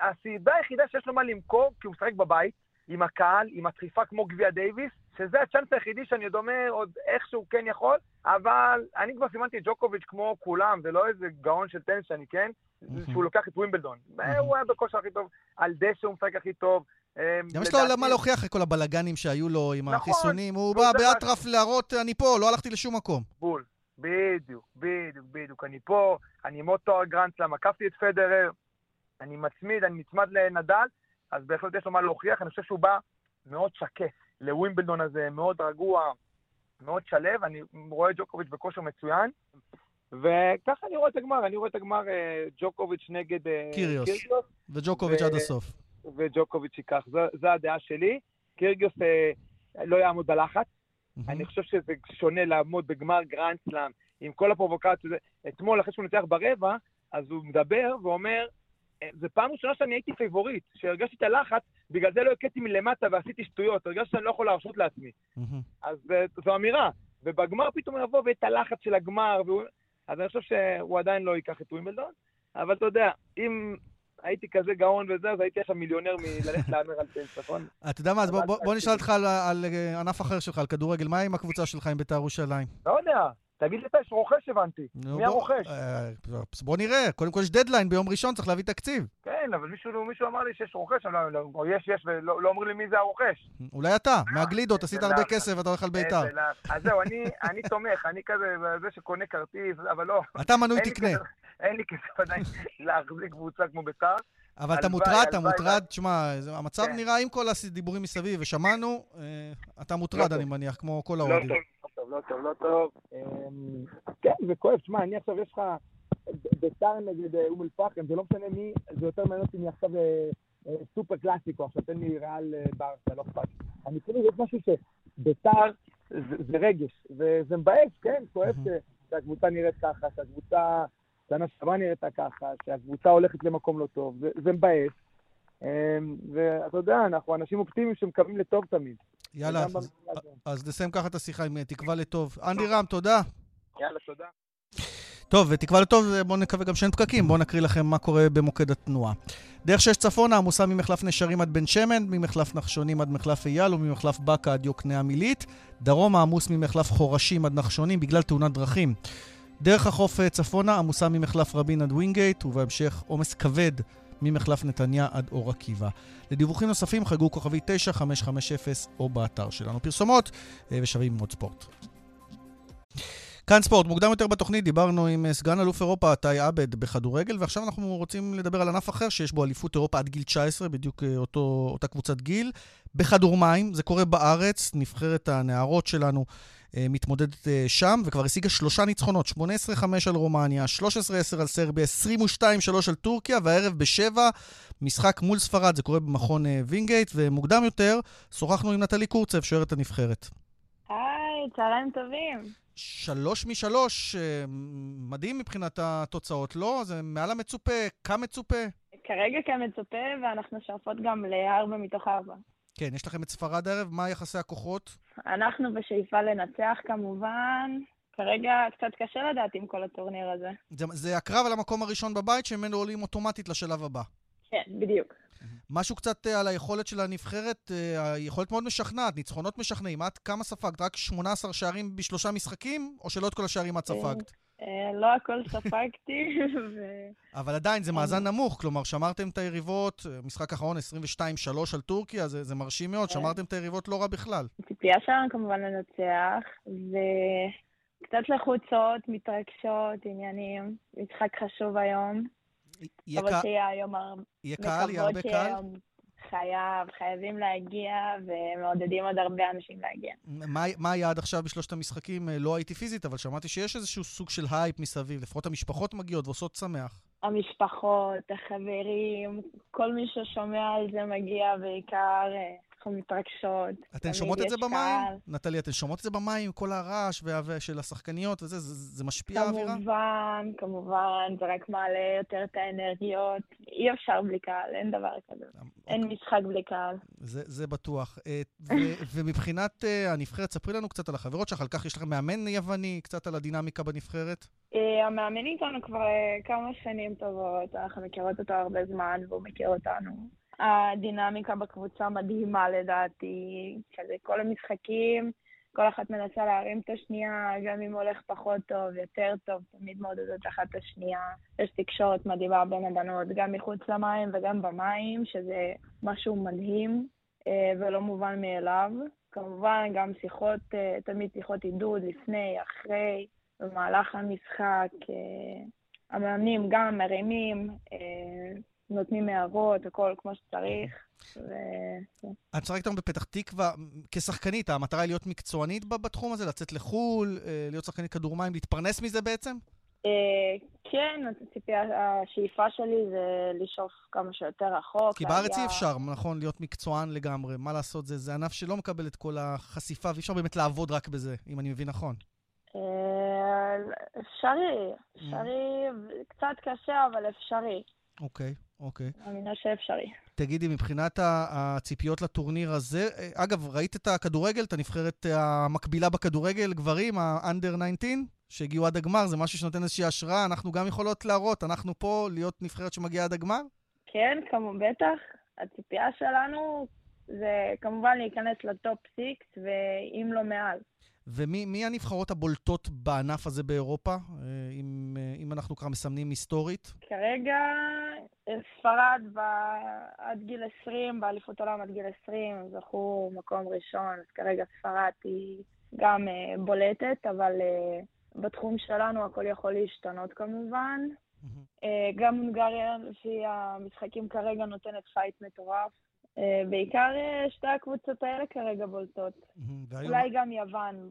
הסיבה היחידה שיש לו מה למכור, כי הוא משחק בבית, עם הקהל, עם הדחיפה כמו גביע דייוויס, שזה הצ'אנס היחידי שאני עוד אומר, עוד איכשהו כן יכול, אבל אני כבר סימנתי את ג'וקוביץ' כמו כולם, זה לא איזה גאון של טניס שאני כן, שהוא לוקח את ווימבלדון. הוא היה בכושר הכי טוב, על דשא הוא משחק הכי טוב, אמ, גם יש לו מה להוכיח אחרי כל הבלגנים שהיו לו עם נכון, החיסונים. הוא בא באטרף להראות, אני פה, לא הלכתי לשום מקום. בול. בדיוק, בדיוק, בדיוק. אני פה, אני עם עוד תואר גרנדסלאם, עקפתי את פדרר, אני מצמיד, אני נצמד לנדל, אז בהחלט יש לו מה להוכיח. אני חושב שהוא בא מאוד שקט לווימבלדון הזה, מאוד רגוע, מאוד שלב. אני רואה את ג'וקוביץ' בכושר מצוין. וככה אני רואה את הגמר, אני רואה את הגמר אה, ג'וקוביץ' נגד אה, קיריוס. וג'וקוביץ' ו... עד הסוף. וג'וקוביץ' ייקח. זו, הדעה שלי. קיריוס אה, לא יעמוד בלחץ. אני חושב שזה שונה לעמוד בגמר גרנד סלאם עם כל הפרובוקציות. אתמול, אחרי שהוא ניצח ברבע, אז הוא מדבר ואומר, זו פעם ראשונה שאני הייתי פייבוריט, שהרגשתי את הלחץ, בגלל זה לא הגשתי מלמטה ועשיתי שטויות, הרגשתי שאני לא יכול להרשות לעצמי. אז אה, זו אמירה. ובגמר פתאום יבוא ואת הלחץ של הגמר, והוא... אז אני חושב שהוא עדיין לא ייקח את ווימבלדון, אבל אתה יודע, אם הייתי כזה גאון וזה, אז הייתי עכשיו מיליונר מללכת להמר על טניס, נכון? אתה יודע מה, אז בוא נשאל אותך על ענף אחר שלך, על כדורגל. מה עם הקבוצה שלך עם בית"ר ירושלים? לא יודע. תגיד לי, יש רוכש הבנתי. מי הרוכש? אה, בוא נראה, קודם כל יש דדליין ביום ראשון, צריך להביא תקציב. כן, אבל מישהו אמר לי שיש רוכש, לא, לא, או יש, יש, ולא לא אומרים לי מי זה הרוכש. אולי אתה, מהגלידות, עשית הרבה כסף ואתה הולך על בית"ר. אז זהו, אני תומך, אני כזה, זה שקונה כרטיס, אבל לא. אתה מנוי תקנה. אין לי כסף עדיין להחזיק קבוצה כמו בית"ר. אבל אתה מוטרד, אתה מוטרד, תשמע, המצב כן. נראה עם כל הדיבורים מסביב, ושמענו, אה, אתה מוטרד, לא אני מניח, כמו כל לא האוהדים. לא טוב, לא טוב, לא טוב. אמ, כן, זה כואב, תשמע, אני עכשיו, יש לך ביתר נגד אה, אום אל-פחם, זה לא משנה מי, זה יותר מעניין אותי מעכשיו אה, סופר קלאסיקו, עכשיו תן לי ריאל ברסה, לא אכפת. אני כאילו, יש משהו שביתר זה רגש, וזה מבאס, כן, כואב שהקבוצה נראית ככה, שהקבוצה... שנה שעברה נראתה ככה, שהקבוצה הולכת למקום לא טוב, זה, זה מבאס. אמ, ואתה יודע, אנחנו אנשים אופטימיים שמקווים לטוב תמיד. יאללה, אז, אז נסיים ככה את השיחה עם תקווה לטוב. אנדי רם, תודה. יאללה, תודה. טוב, ותקווה לטוב, בואו נקווה גם שאין פקקים. בואו נקריא לכם מה קורה במוקד התנועה. דרך שש צפונה עמוסה ממחלף נשרים עד בן שמן, ממחלף נחשונים עד מחלף אייל וממחלף באקה עד יוקנעם עילית. דרומה עמוס ממחלף חורשים עד נחשונים בגלל תאונת דרכים. דרך החוף אה, צפונה עמוסה ממחלף רבין עד ווינגייט, ובהמשך עומס כבד ממחלף נתניה עד אור עקיבא. לדיווחים נוספים חייגו כוכבי 9550 או באתר שלנו. פרסומות אה, ושבים עם עוד ספורט. כאן ספורט, מוקדם יותר בתוכנית דיברנו עם אה, סגן אלוף אירופה איתי עבד בכדורגל, ועכשיו אנחנו רוצים לדבר על ענף אחר שיש בו אליפות אירופה עד גיל 19, בדיוק אותו, אותה קבוצת גיל. בכדור מים, זה קורה בארץ, נבחרת הנערות שלנו אה, מתמודדת אה, שם, וכבר השיגה שלושה ניצחונות, 18-5 על רומניה, 13-10 על סרביה, 22-3 על טורקיה, והערב בשבע, משחק מול ספרד, זה קורה במכון אה, וינגייט, ומוקדם יותר, שוחחנו עם נטלי קורצב, שוערת הנבחרת. היי, צהריים טובים. שלוש משלוש, מדהים מבחינת התוצאות, לא? זה מעל המצופה, כמצופה? כרגע כמצופה, ואנחנו שואפות גם לארבע מתוך ארבע. כן, יש לכם את ספרד הערב, מה יחסי הכוחות? אנחנו בשאיפה לנצח כמובן. כרגע קצת קשה לדעת עם כל הטורניר הזה. זה, זה הקרב על המקום הראשון בבית, שממנו עולים אוטומטית לשלב הבא. כן, בדיוק. משהו קצת uh, על היכולת של הנבחרת, uh, היכולת מאוד משכנעת, ניצחונות משכנעים. את כמה ספגת? רק 18 שערים בשלושה משחקים, או שלא את כל השערים את ספגת? אה, לא הכל ספגתי. אבל עדיין, זה מאזן נמוך. כלומר, שמרתם את היריבות, משחק אחרון 22-3 על טורקיה, זה, זה מרשים מאוד, כן. שמרתם את היריבות לא רע בכלל. הציפייה שלנו כמובן לנצח, וקצת לחוצות, מתרגשות, עניינים. משחק חשוב היום... יהיה קהל? יהיה הרבה קהל? חייב, חייבים להגיע, ומעודדים עוד הרבה אנשים להגיע. מה, מה היה עד עכשיו בשלושת המשחקים? אה, לא הייתי פיזית, אבל שמעתי שיש איזשהו סוג של הייפ מסביב. לפחות המשפחות מגיעות ועושות שמח. המשפחות, החברים, כל מי ששומע על זה מגיע בעיקר אה, אנחנו מתרגשות. אתן שומעות את זה במים? נטלי, אתן שומעות את זה במים, כל הרעש של השחקניות וזה, זה, זה משפיע האווירה? כמובן, כמובן, זה רק מעלה יותר את האנרגיות. אי אפשר בלי קהל, אין דבר כזה. אוקיי. אין משחק בלי קהל. זה, זה בטוח. אה, ומבחינת אה, הנבחרת, ספרי לנו קצת על החברות שלך, על כך יש לכם מאמן יווני, קצת על הדינמיקה בנבחרת. אה, המאמן איתנו כבר כמה שנים טובות, אנחנו מכירות אותו הרבה זמן והוא מכיר אותנו. הדינמיקה בקבוצה מדהימה לדעתי, כזה כל המשחקים, כל אחת מנסה להרים את השנייה, גם אם הולך פחות טוב, יותר טוב, תמיד מעודדות אחת את השנייה. יש תקשורת מדהימה בין הבנות, גם מחוץ למים וגם במים, שזה משהו מדהים אה, ולא מובן מאליו. כמובן, גם שיחות, אה, תמיד שיחות עידוד לפני, אחרי, במהלך המשחק. אה, המאמנים גם מרימים, נותנים הערות, הכל כמו שצריך. ו... את שחקת היום בפתח תקווה, כשחקנית, המטרה היא להיות מקצוענית בתחום הזה, לצאת לחו"ל, אה, להיות שחקנית כדור מים, להתפרנס מזה בעצם? אה, כן, הציפייה, השאיפה שלי זה לשאוף כמה שיותר רחוק. כי בארץ אי אפשר, נכון, להיות מקצוען לגמרי. מה לעשות, זה, זה ענף שלא מקבל את כל החשיפה, ואי אפשר באמת לעבוד רק בזה, אם אני מבין נכון. אה, אפשרי, אפשרי, קצת קשה, אבל אפשרי. אוקיי, אוקיי. אני מאמינה שאפשרי. תגידי, מבחינת הציפיות לטורניר הזה, אגב, ראית את הכדורגל, את הנבחרת המקבילה בכדורגל, גברים, ה-under 19, שהגיעו עד הגמר, זה משהו שנותן איזושהי השראה, אנחנו גם יכולות להראות, אנחנו פה להיות נבחרת שמגיעה עד הגמר? כן, כמובן, בטח. הציפייה שלנו זה כמובן להיכנס לטופ סיקס, ואם לא מעל. ומי הנבחרות הבולטות בענף הזה באירופה, אה, אם, אה, אם אנחנו ככה מסמנים היסטורית? כרגע ספרד ב... עד גיל 20, באליפות עולם עד גיל 20, זכו מקום ראשון, אז כרגע ספרד היא גם בולטת, אבל בתחום שלנו הכל יכול להשתנות כמובן. גם הונגריה, לפי המשחקים כרגע, נותנת פייט מטורף. אה, בעיקר אה, שתי הקבוצות האלה כרגע בולטות. והיום... אולי גם יוון.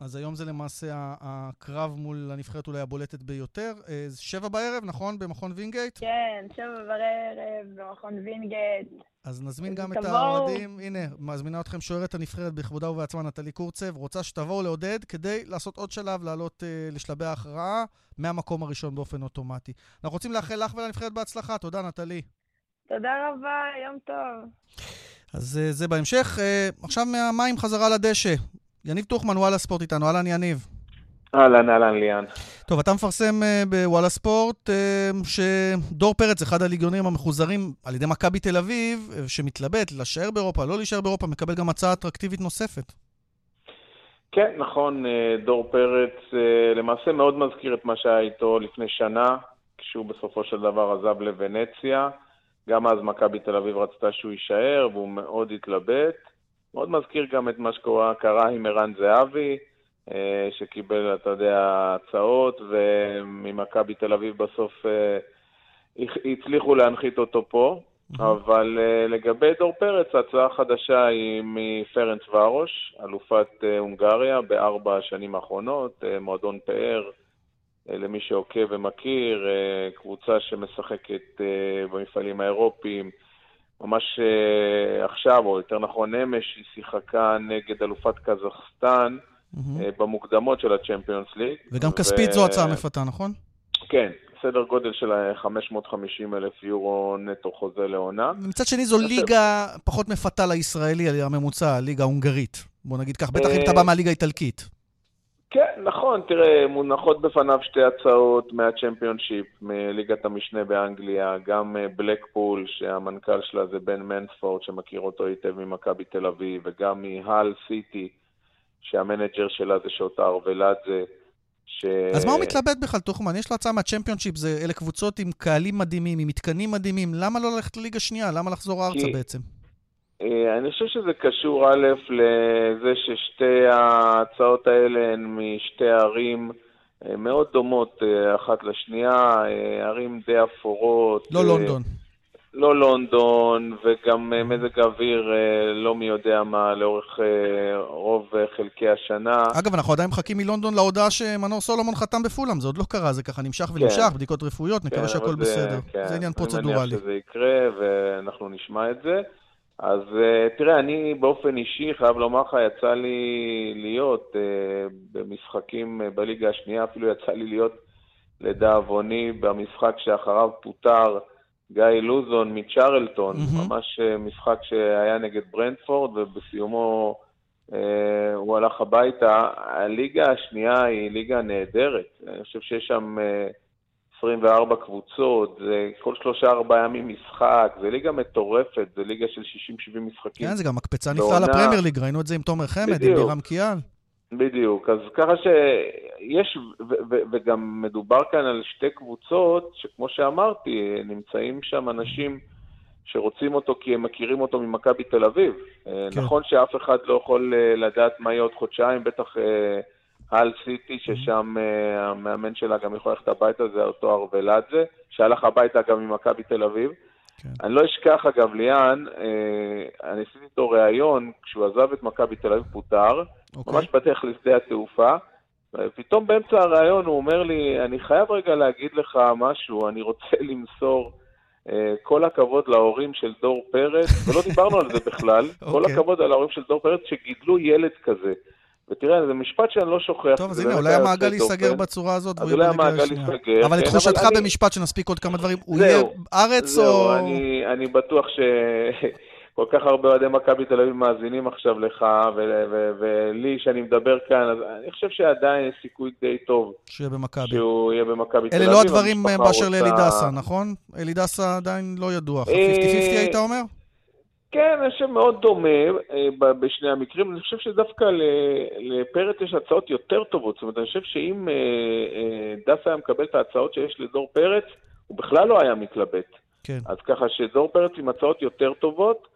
אז היום זה למעשה הקרב מול הנבחרת אולי הבולטת ביותר. אה, שבע בערב, נכון? במכון וינגייט? כן, שבע בערב במכון וינגייט. אז נזמין גם את האוהדים. הנה, מזמינה אתכם שוערת הנבחרת בכבודה ובעצמה נטלי קורצב. רוצה שתבואו לעודד כדי לעשות עוד שלב, לעלות אה, לשלבי ההכרעה מהמקום הראשון באופן אוטומטי. אנחנו רוצים לאחל לך ולנבחרת בהצלחה. תודה, נטלי. תודה רבה, יום טוב. אז אה, זה בהמשך. אה, עכשיו מהמים חזרה לדשא. יניב טוחמן, וואלה ספורט איתנו. אהלן, יניב. אהלן, אהלן, ליאן. טוב, אתה מפרסם uh, בוואלה ספורט שדור פרץ, אחד הליגיונים המחוזרים על ידי מכבי תל אביב, שמתלבט להישאר באירופה, לא להישאר באירופה, מקבל גם הצעה אטרקטיבית נוספת. כן, נכון, דור פרץ למעשה מאוד מזכיר את מה שהיה איתו לפני שנה, כשהוא בסופו של דבר עזב לוונציה. גם אז מכבי תל אביב רצתה שהוא יישאר, והוא מאוד התלבט. מאוד מזכיר גם את מה שקרה עם ערן זהבי, אה, שקיבל, אתה יודע, הצעות, וממכבי תל אביב בסוף אה, הצליחו להנחית אותו פה. אבל אה, לגבי דור פרץ, ההצעה החדשה היא מפרנס ורוש, אלופת הונגריה בארבע השנים האחרונות, מועדון פאר, למי שעוקב ומכיר, אה, קבוצה שמשחקת אה, במפעלים האירופיים. ממש עכשיו, או יותר נכון אמש, היא שיחקה נגד אלופת קזחסטן mm-hmm. במוקדמות של הצ'מפיונס ליג. וגם כספית ו... זו הצעה מפתה, נכון? כן, סדר גודל של 550 אלף יורו נטו חוזה לעונה. מצד שני זו ליגה פחות מפתה לישראלי, הממוצע, הליגה ההונגרית. בוא נגיד כך, בטח אם אתה בא מהליגה האיטלקית. כן, נכון, תראה, מונחות בפניו שתי הצעות מהצ'מפיונשיפ, מליגת המשנה באנגליה, גם בלקפול, שהמנכ"ל שלה זה בן מנספורד, שמכיר אותו היטב ממכבי תל אביב, וגם מהאל סיטי, שהמנג'ר שלה זה שוטא ארוולאדזה. ש... אז מה הוא מתלבט בכלל, תוכמן? יש לו הצעה מהצ'מפיונשיפ, אלה קבוצות עם קהלים מדהימים, עם מתקנים מדהימים, למה לא ללכת לליגה שנייה? למה לחזור ארצה כי... בעצם? אה, אני חושב שזה קשור א' לזה ששתי ההצעות האלה הן משתי ערים אה, מאוד דומות אה, אחת לשנייה, ערים די אפורות. לא לונדון. לא לונדון, וגם מזג האוויר לא מי יודע מה לאורך רוב חלקי השנה. אגב, אנחנו עדיין מחכים מלונדון להודעה שמנור סולומון חתם בפולאם, זה עוד לא קרה, זה ככה נמשך ונמשך, כן. בדיקות רפואיות, נקווה כן, שהכל זה, בסדר. כן, זה עניין פרוצדורלי. אני מניח שזה יקרה, ואנחנו נשמע את זה. אז uh, תראה, אני באופן אישי, חייב לומר לך, יצא לי להיות uh, במשחקים uh, בליגה השנייה, אפילו יצא לי להיות לדאבוני במשחק שאחריו פוטר גיא לוזון מצ'רלטון, mm-hmm. ממש משחק שהיה נגד ברנדפורד, ובסיומו הוא הלך הביתה. הליגה השנייה היא ליגה נהדרת. אני חושב שיש שם... 24 קבוצות, זה כל שלושה-ארבעה ימים משחק, זה ליגה מטורפת, זה ליגה של 60-70 משחקים. כן, זה גם מקפצה נפלאה לפרמייר ליג, ראינו את זה עם תומר חמד, עם בירם קיאל. בדיוק, אז ככה שיש, וגם מדובר כאן על שתי קבוצות, שכמו שאמרתי, נמצאים שם אנשים שרוצים אותו כי הם מכירים אותו ממכבי תל אביב. כן. נכון שאף אחד לא יכול אה, לדעת מה יהיה עוד חודשיים, בטח... אה, על סיטי, ששם uh, המאמן שלה גם יכול ללכת הביתה, זה אותו ארוולדזה, שהלך הביתה גם ממכבי תל אביב. כן. אני לא אשכח, אגב, ליאן, uh, אני עשיתי איתו ראיון, כשהוא עזב את מכבי תל אביב פוטר, אוקיי. ממש בדרך לשדה התעופה, ופתאום באמצע הראיון הוא אומר לי, אני חייב רגע להגיד לך משהו, אני רוצה למסור אה, כל הכבוד להורים של דור פרץ, ולא דיברנו על זה בכלל, כל אוקיי. הכבוד על ההורים של דור פרץ שגידלו ילד כזה. ותראה, זה משפט שאני לא שוכח. טוב, אז הנה, אולי המעגל ייסגר. בצורה הזאת. אז והוא אולי יהיה בליגה המעגל השנייה. ייסגר, אבל כן, לתחושתך במשפט, שנספיק עוד כמה דברים, הוא זהו. יהיה ארץ זהו, או... אני, אני בטוח שכל כך הרבה אוהדי מכבי תל אביב מאזינים עכשיו לך ולי שאני מדבר כאן, אז אני חושב שעדיין יש סיכוי די טוב שיהיה במכבי. שהוא יהיה במכבי תל אביב. אלה לא הדברים אה, באשר לאלידסה, נכון? אלידסה עדיין לא ידוע. 50-50 אה, היית אומר? כן, אני חושב מאוד דומה אה, בשני המקרים. אני חושב שדווקא לפרץ יש הצעות יותר טובות. זאת אומרת, אני חושב שאם אה, אה, דף היה מקבל את ההצעות שיש לדור פרץ, הוא בכלל לא היה מתלבט. כן. אז ככה שדור פרץ עם הצעות יותר טובות,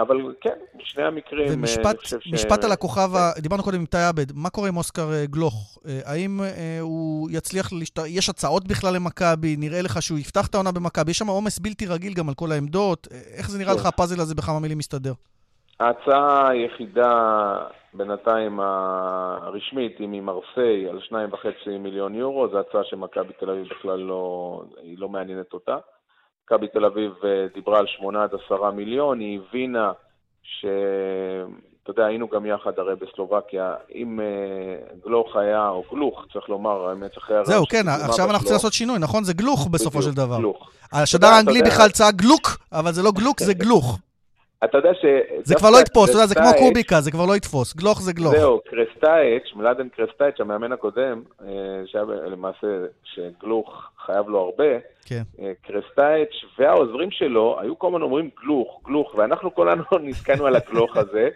אבל כן, בשני המקרים, אה, אני ומשפט חושב ש... משפט על הכוכב, ה- דיברנו קודם עם טי עבד, מה קורה עם אוסקר אה, גלוך? אה, האם אה, הוא יצליח, להשת... יש הצעות בכלל למכבי? נראה לך שהוא יפתח את העונה במכבי? יש שם עומס בלתי רגיל גם על כל העמדות. אה, איך זה נראה כן. לך הפאזל הזה בכמה מילים מסתדר? ההצעה היחידה בינתיים הרשמית היא ממרסיי על שניים וחצי מיליון יורו, זו הצעה שמכבי תל אביב בכלל לא, היא לא מעניינת אותה. מכבי תל אביב אה, דיברה על שמונה עד עשרה מיליון, היא הבינה ש... אתה יודע, היינו גם יחד הרי בסלובקיה, אם אה, גלוך היה, או גלוך, צריך לומר, האמת, אחרי הרעש זהו, כן, עכשיו אנחנו צריכים לעשות שינוי, נכון? זה גלוך בסופו של דבר. גלוך. השדר האנגלי בכלל צעק גלוק, אבל זה לא גלוק, זה גלוך. אתה יודע ש... זה כבר לא יתפוס, אתה יודע, זה כמו קוביקה, זה כבר לא יתפוס. גלוך זה גלוך. זהו, קרסטייץ', מלאדן קרסטייץ', המאמן הקודם, אה, שהיה למעשה, שגלוך חייב לו הרבה, כן. אה, קרסטייץ' והעוזרים שלו היו כל הזמן אומרים גלוך, גלוך, ואנחנו כולנו נתקענו על הגלוך הזה,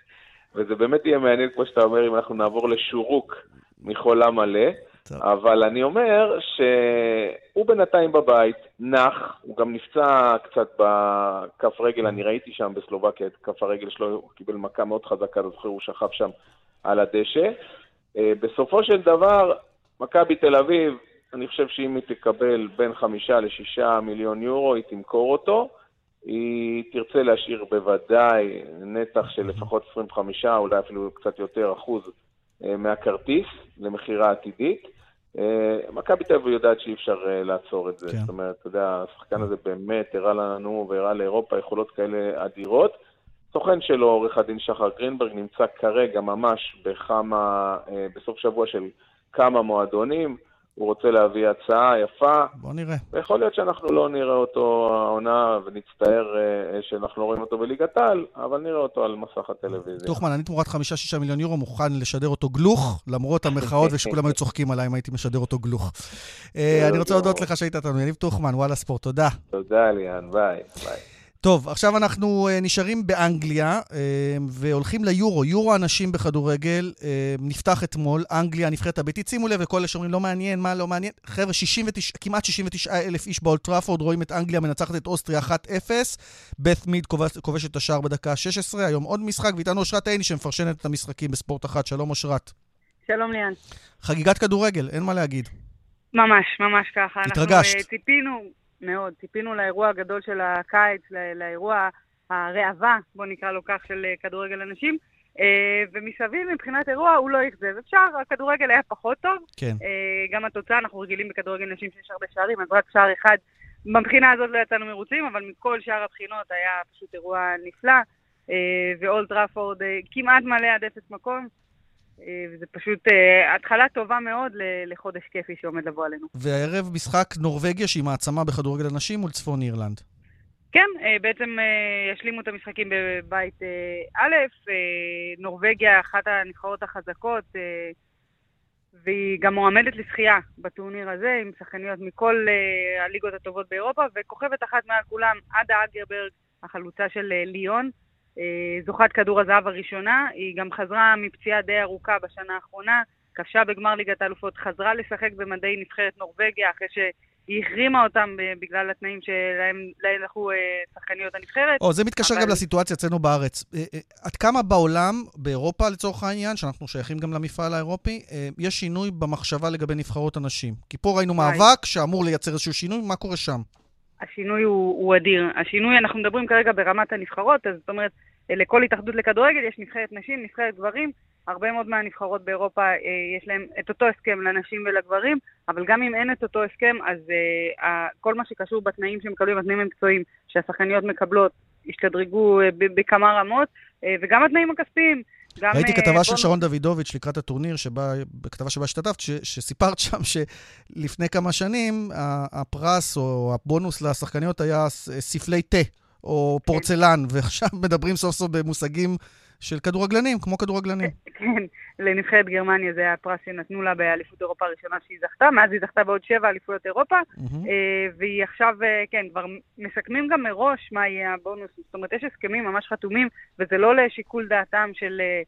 וזה באמת יהיה מעניין, כמו שאתה אומר, אם אנחנו נעבור לשורוק מחולה מלא. טוב. אבל אני אומר שהוא בינתיים בבית, נח, הוא גם נפצע קצת בכף רגל, אני ראיתי שם בסלובקיה את כף הרגל שלו, הוא קיבל מכה מאוד חזקה, זוכר, הוא שכב שם על הדשא. אה, בסופו של דבר, מכבי תל אביב, אני חושב שאם היא תקבל בין חמישה לשישה מיליון יורו, היא תמכור אותו. היא תרצה להשאיר בוודאי נתח של לפחות 25, אולי אפילו קצת יותר אחוז מהכרטיס למכירה עתידית. אה, מכבי תל אביב יודעת שאי אפשר אה, לעצור את זה. כן. זאת אומרת, אתה יודע, השחקן הזה באמת הראה לנו והראה לאירופה יכולות כאלה אדירות. סוכן שלו, עורך הדין שחר גרינברג, נמצא כרגע ממש בכמה, אה, בסוף שבוע של כמה מועדונים. הוא רוצה להביא הצעה יפה, בוא נראה. ויכול להיות שאנחנו לא נראה אותו העונה ונצטער אה, שאנחנו לא רואים אותו בליגת העל, אבל נראה אותו על מסך הטלוויזיה. טוחמן, אני תמורת 5-6 מיליון יורו מוכן לשדר אותו גלוך, למרות המחאות ושכולם היו צוחקים עליי אם הייתי משדר אותו גלוך. אה, אני רוצה להודות לך שהיית איתנו, יניב טוחמן, וואלה ספורט, תודה. תודה, ליאן, ביי. טוב, עכשיו אנחנו אה, נשארים באנגליה אה, והולכים ליורו, יורו הנשים בכדורגל, אה, נפתח אתמול, אנגליה, הנבחרת הביתית. שימו לב לכל אלה שאומרים לא מעניין, מה לא מעניין. חבר'ה, 69, כמעט 69 אלף איש באולטראפורד רואים את אנגליה מנצחת את אוסטריה 1-0. בת מיד כובש את השער בדקה ה-16, היום עוד משחק, ואיתנו אושרת עיני שמפרשנת את המשחקים בספורט אחת. שלום אושרת. שלום ליאן. חגיגת כדורגל, אין מה להגיד. ממש, ממש ככה. התרגשת. אנחנו אה, ציפינו, מאוד, ציפינו לאירוע הגדול של הקיץ, לא- לאירוע הראווה, בוא נקרא לו כך, של אה, כדורגל הנשים. אה, ומסביב מבחינת אירוע הוא לא אכזב. אפשר, הכדורגל היה פחות טוב. כן. אה, גם התוצאה, אנחנו רגילים בכדורגל נשים שיש הרבה שערים, אז רק שער אחד. מבחינה הזאת לא יצאנו מרוצים, אבל מכל שאר הבחינות היה פשוט אירוע נפלא. ואולט טראפורד אה, כמעט מלא עד אפס מקום. אה, וזה פשוט אה, התחלה טובה מאוד לחודש כיפי שעומד לבוא עלינו. והערב משחק נורבגיה, שהיא מעצמה בכדורגל הנשים, מול צפון אירלנד. כן, אה, בעצם ישלימו את המשחקים בבית א', נורבגיה אחת הנבחרות החזקות, והיא גם מועמדת לזכייה בטורניר הזה, עם שחקניות מכל הליגות הטובות באירופה, וכוכבת אחת מעל כולם, עדה אגרברג, החלוצה של ליון, זוכת כדור הזהב הראשונה, היא גם חזרה מפציעה די ארוכה בשנה האחרונה, כבשה בגמר ליגת האלופות, חזרה לשחק במדי נבחרת נורבגיה אחרי שהיא החרימה אותם ב- בגלל התנאים שלהם להם הלכו אה, שחקניות הנבחרת. או, זה מתקשר אבל- גם לסיטואציה אצלנו בארץ. אה, אה, עד כמה בעולם, באירופה לצורך העניין, שאנחנו שייכים גם למפעל האירופי, אה, יש שינוי במחשבה לגבי נבחרות הנשים? כי פה ראינו. מאבק שאמור לייצר איזשהו שינוי, מה קורה שם? השינוי הוא, הוא אדיר. השינוי, אנחנו מדברים כרגע ברמת הנבחרות, אז זאת אומרת, לכל התאחדות לכדורגל יש נבחרת נשים, נבחרת גברים, הרבה מאוד מהנבחרות באירופה אה, יש להם את אותו הסכם לנשים ולגברים, אבל גם אם אין את אותו הסכם, אז אה, כל מה שקשור בתנאים שמקבלים, התנאים המקצועיים שהשחקניות מקבלות, השתדרגו אה, בכמה רמות, אה, וגם התנאים הכספיים. גם, ראיתי כתבה בוא... של שרון דוידוביץ' לקראת הטורניר, שבה, בכתבה שבה השתתפת, ש, שסיפרת שם שלפני כמה שנים הפרס או הבונוס לשחקניות היה ספלי תה או כן. פורצלן, ועכשיו מדברים סוף סוף במושגים של כדורגלנים, כמו כדורגלנים. כן, לנבחרת גרמניה זה הפרס שנתנו לה באליפות אירופה הראשונה שהיא זכתה, מאז היא זכתה בעוד שבע אליפויות אירופה, אה, והיא עכשיו, אה, כן, כבר מסכמים גם מראש מה יהיה הבונוס, זאת אומרת, יש הסכמים ממש חתומים, וזה לא לשיקול דעתם של... אה,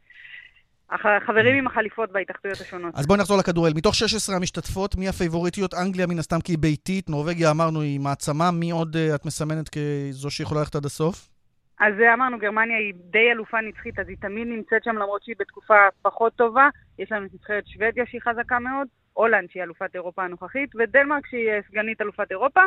החברים עם החליפות בהתאחדויות השונות. אז בואי נחזור לכדורגל. מתוך 16 המשתתפות, מי הפייבוריטיות? אנגליה מן הסתם כי היא ביתית, נורבגיה אמרנו היא מעצמה, מי עוד את מסמנת כזו שיכולה ללכת עד הסוף? אז אמרנו, גרמניה היא די אלופה נצחית, אז היא תמיד נמצאת שם למרות שהיא בתקופה פחות טובה. יש לנו את נבחרת שוודיה שהיא חזקה מאוד, הולנד שהיא אלופת אירופה הנוכחית, ודנמרק שהיא סגנית אלופת אירופה.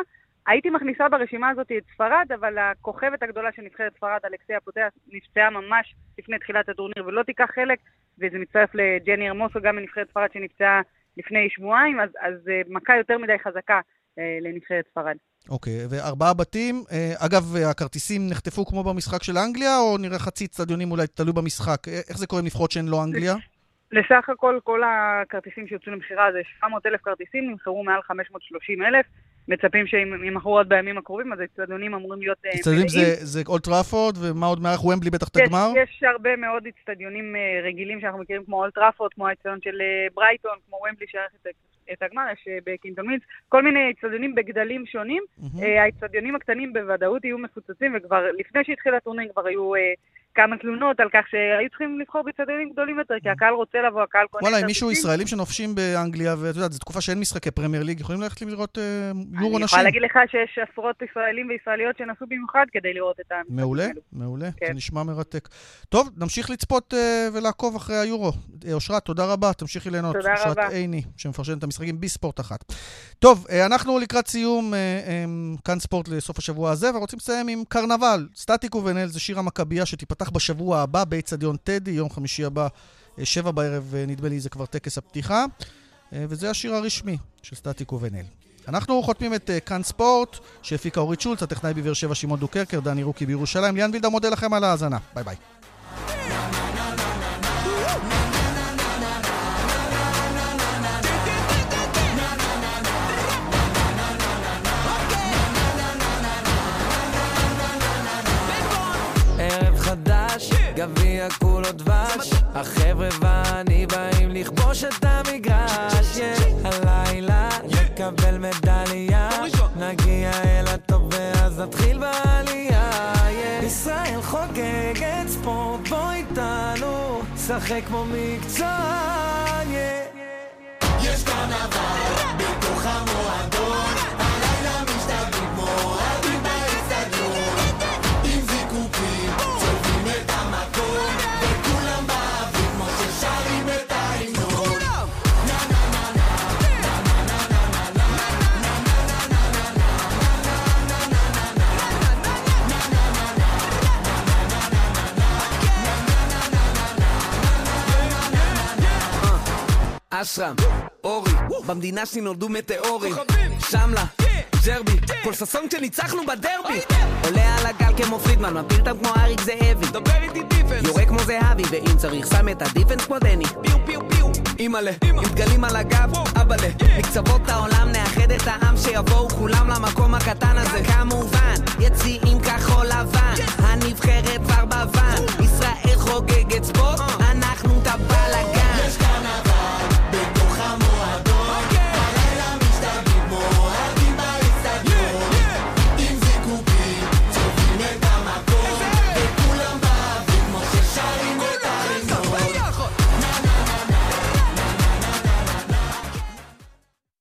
הייתי מכניסה ברשימה הזאת את ספרד, אבל הכוכבת הגדולה של נבחרת ספרד, אלכסיה פוטח, נפצעה ממש לפני תחילת הטורניר ולא תיקח חלק, וזה מצטרף לג'ני ארמוסו, גם מנבחרת ספרד שנפצעה לפני שבועיים, אז, אז אה, מכה יותר מדי חזקה אה, לנבחרת ספרד. אוקיי, וארבעה בתים. אה, אגב, הכרטיסים נחטפו כמו במשחק של אנגליה, או נראה חצי צדיונים אולי, תלוי במשחק? אה, איך זה קורה עם נבחרות שהן לא אנגליה? לסך הכל, כל הכרטיסים שיוצאו למכירה זה 700 אלף כרטיסים, נמכרו מעל 530 אלף. מצפים שהם ימכרו עוד בימים הקרובים, אז האצטדיונים אמורים להיות מלאים. אצטדיונים זה אולד טראפורד, ומה עוד מערך? וומבלי בטח את הגמר? יש הרבה מאוד אצטדיונים רגילים שאנחנו מכירים, כמו אולד טראפורד, כמו האצטדיון של ברייטון, כמו וומבלי שערך את את הגמר, יש אה, במילטון קיינס, כל מיני אצטדיונים בגדלים שונים. Mm-hmm. האצטדיונים הקטנים בוודאות יהיו מפוצצים, וכבר לפני שהתחיל הטורניר כבר היו אה, כמה תלונות על כך שהיו צריכים לבחור באצטדיונים גדולים יותר, כי הקהל רוצה לבוא, הקהל קונה... וואלה, אם מישהו, ישראלים שנופשים באנגליה, ואת יודעת, זו תקופה שאין משחקי פרמייר ליג, יכולים ללכת לראות אה, יורו נשים. אני יכולה להגיד לך שיש עשרות ישראלים וישראליות שנסעו במיוחד כדי לראות את המשחקים מעולה, מעולה, כן. זה נשמע מרתק. טוב, נמשיך לצפות אה, ולעקוב אחרי היורו. אה, אושרת, תודה רבה, תמשיכי ליהנות. תודה רבה. אושרת עיני, שמפרשנת את המשחקים בספורט אחת. טוב, אנחנו לקראת סיום כאן ספורט לסוף השבוע הזה, ורוצים לסיים עם קרנבל. סטטיק ובן-אל זה שיר המכבייה שתיפתח בשבוע הבא באצטדיון טדי, יום חמישי הבא, שבע בערב, נדמה לי זה כבר טקס הפתיחה. וזה השיר הרשמי של סטטיק ובן-אל. אנחנו חותמים את כאן ספורט, שהפיקה אורית שולץ, הטכנאי בבאר שבע שמעון דוקרקר, דני רוקי בירושלים. ליאן וילדאו מודה לכם על ההאזנה. ביי ביי. גביע כולו דבש. החבר'ה ואני באים לכבוש את המגרש. הלילה נקבל מדליה. נגיע אל הטוב ואז נתחיל בעלייה. ישראל חוגגת ספורט בוא איתנו שחק כמו מקצוען יש עבר בתוך המועדון אשרם, אורי, במדינה שלי נולדו מטאורים, שמלה, ג'רבי, כל ששון כשניצחנו בדרבי. עולה על הגל כמו פרידמן, מפיל אותם כמו אריק זאבי. דבר איתי defense יורה כמו זהבי, ואם צריך שם את ה defense כמו דני. פיו פיו פיו. אימא'לה, עם דגלים על הגב, אבאלה. מקצוות העולם נאחד את העם שיבואו כולם למקום הקטן הזה. כמובן, יציעים כחול לבן הנבחרת כבר בוואן ישראל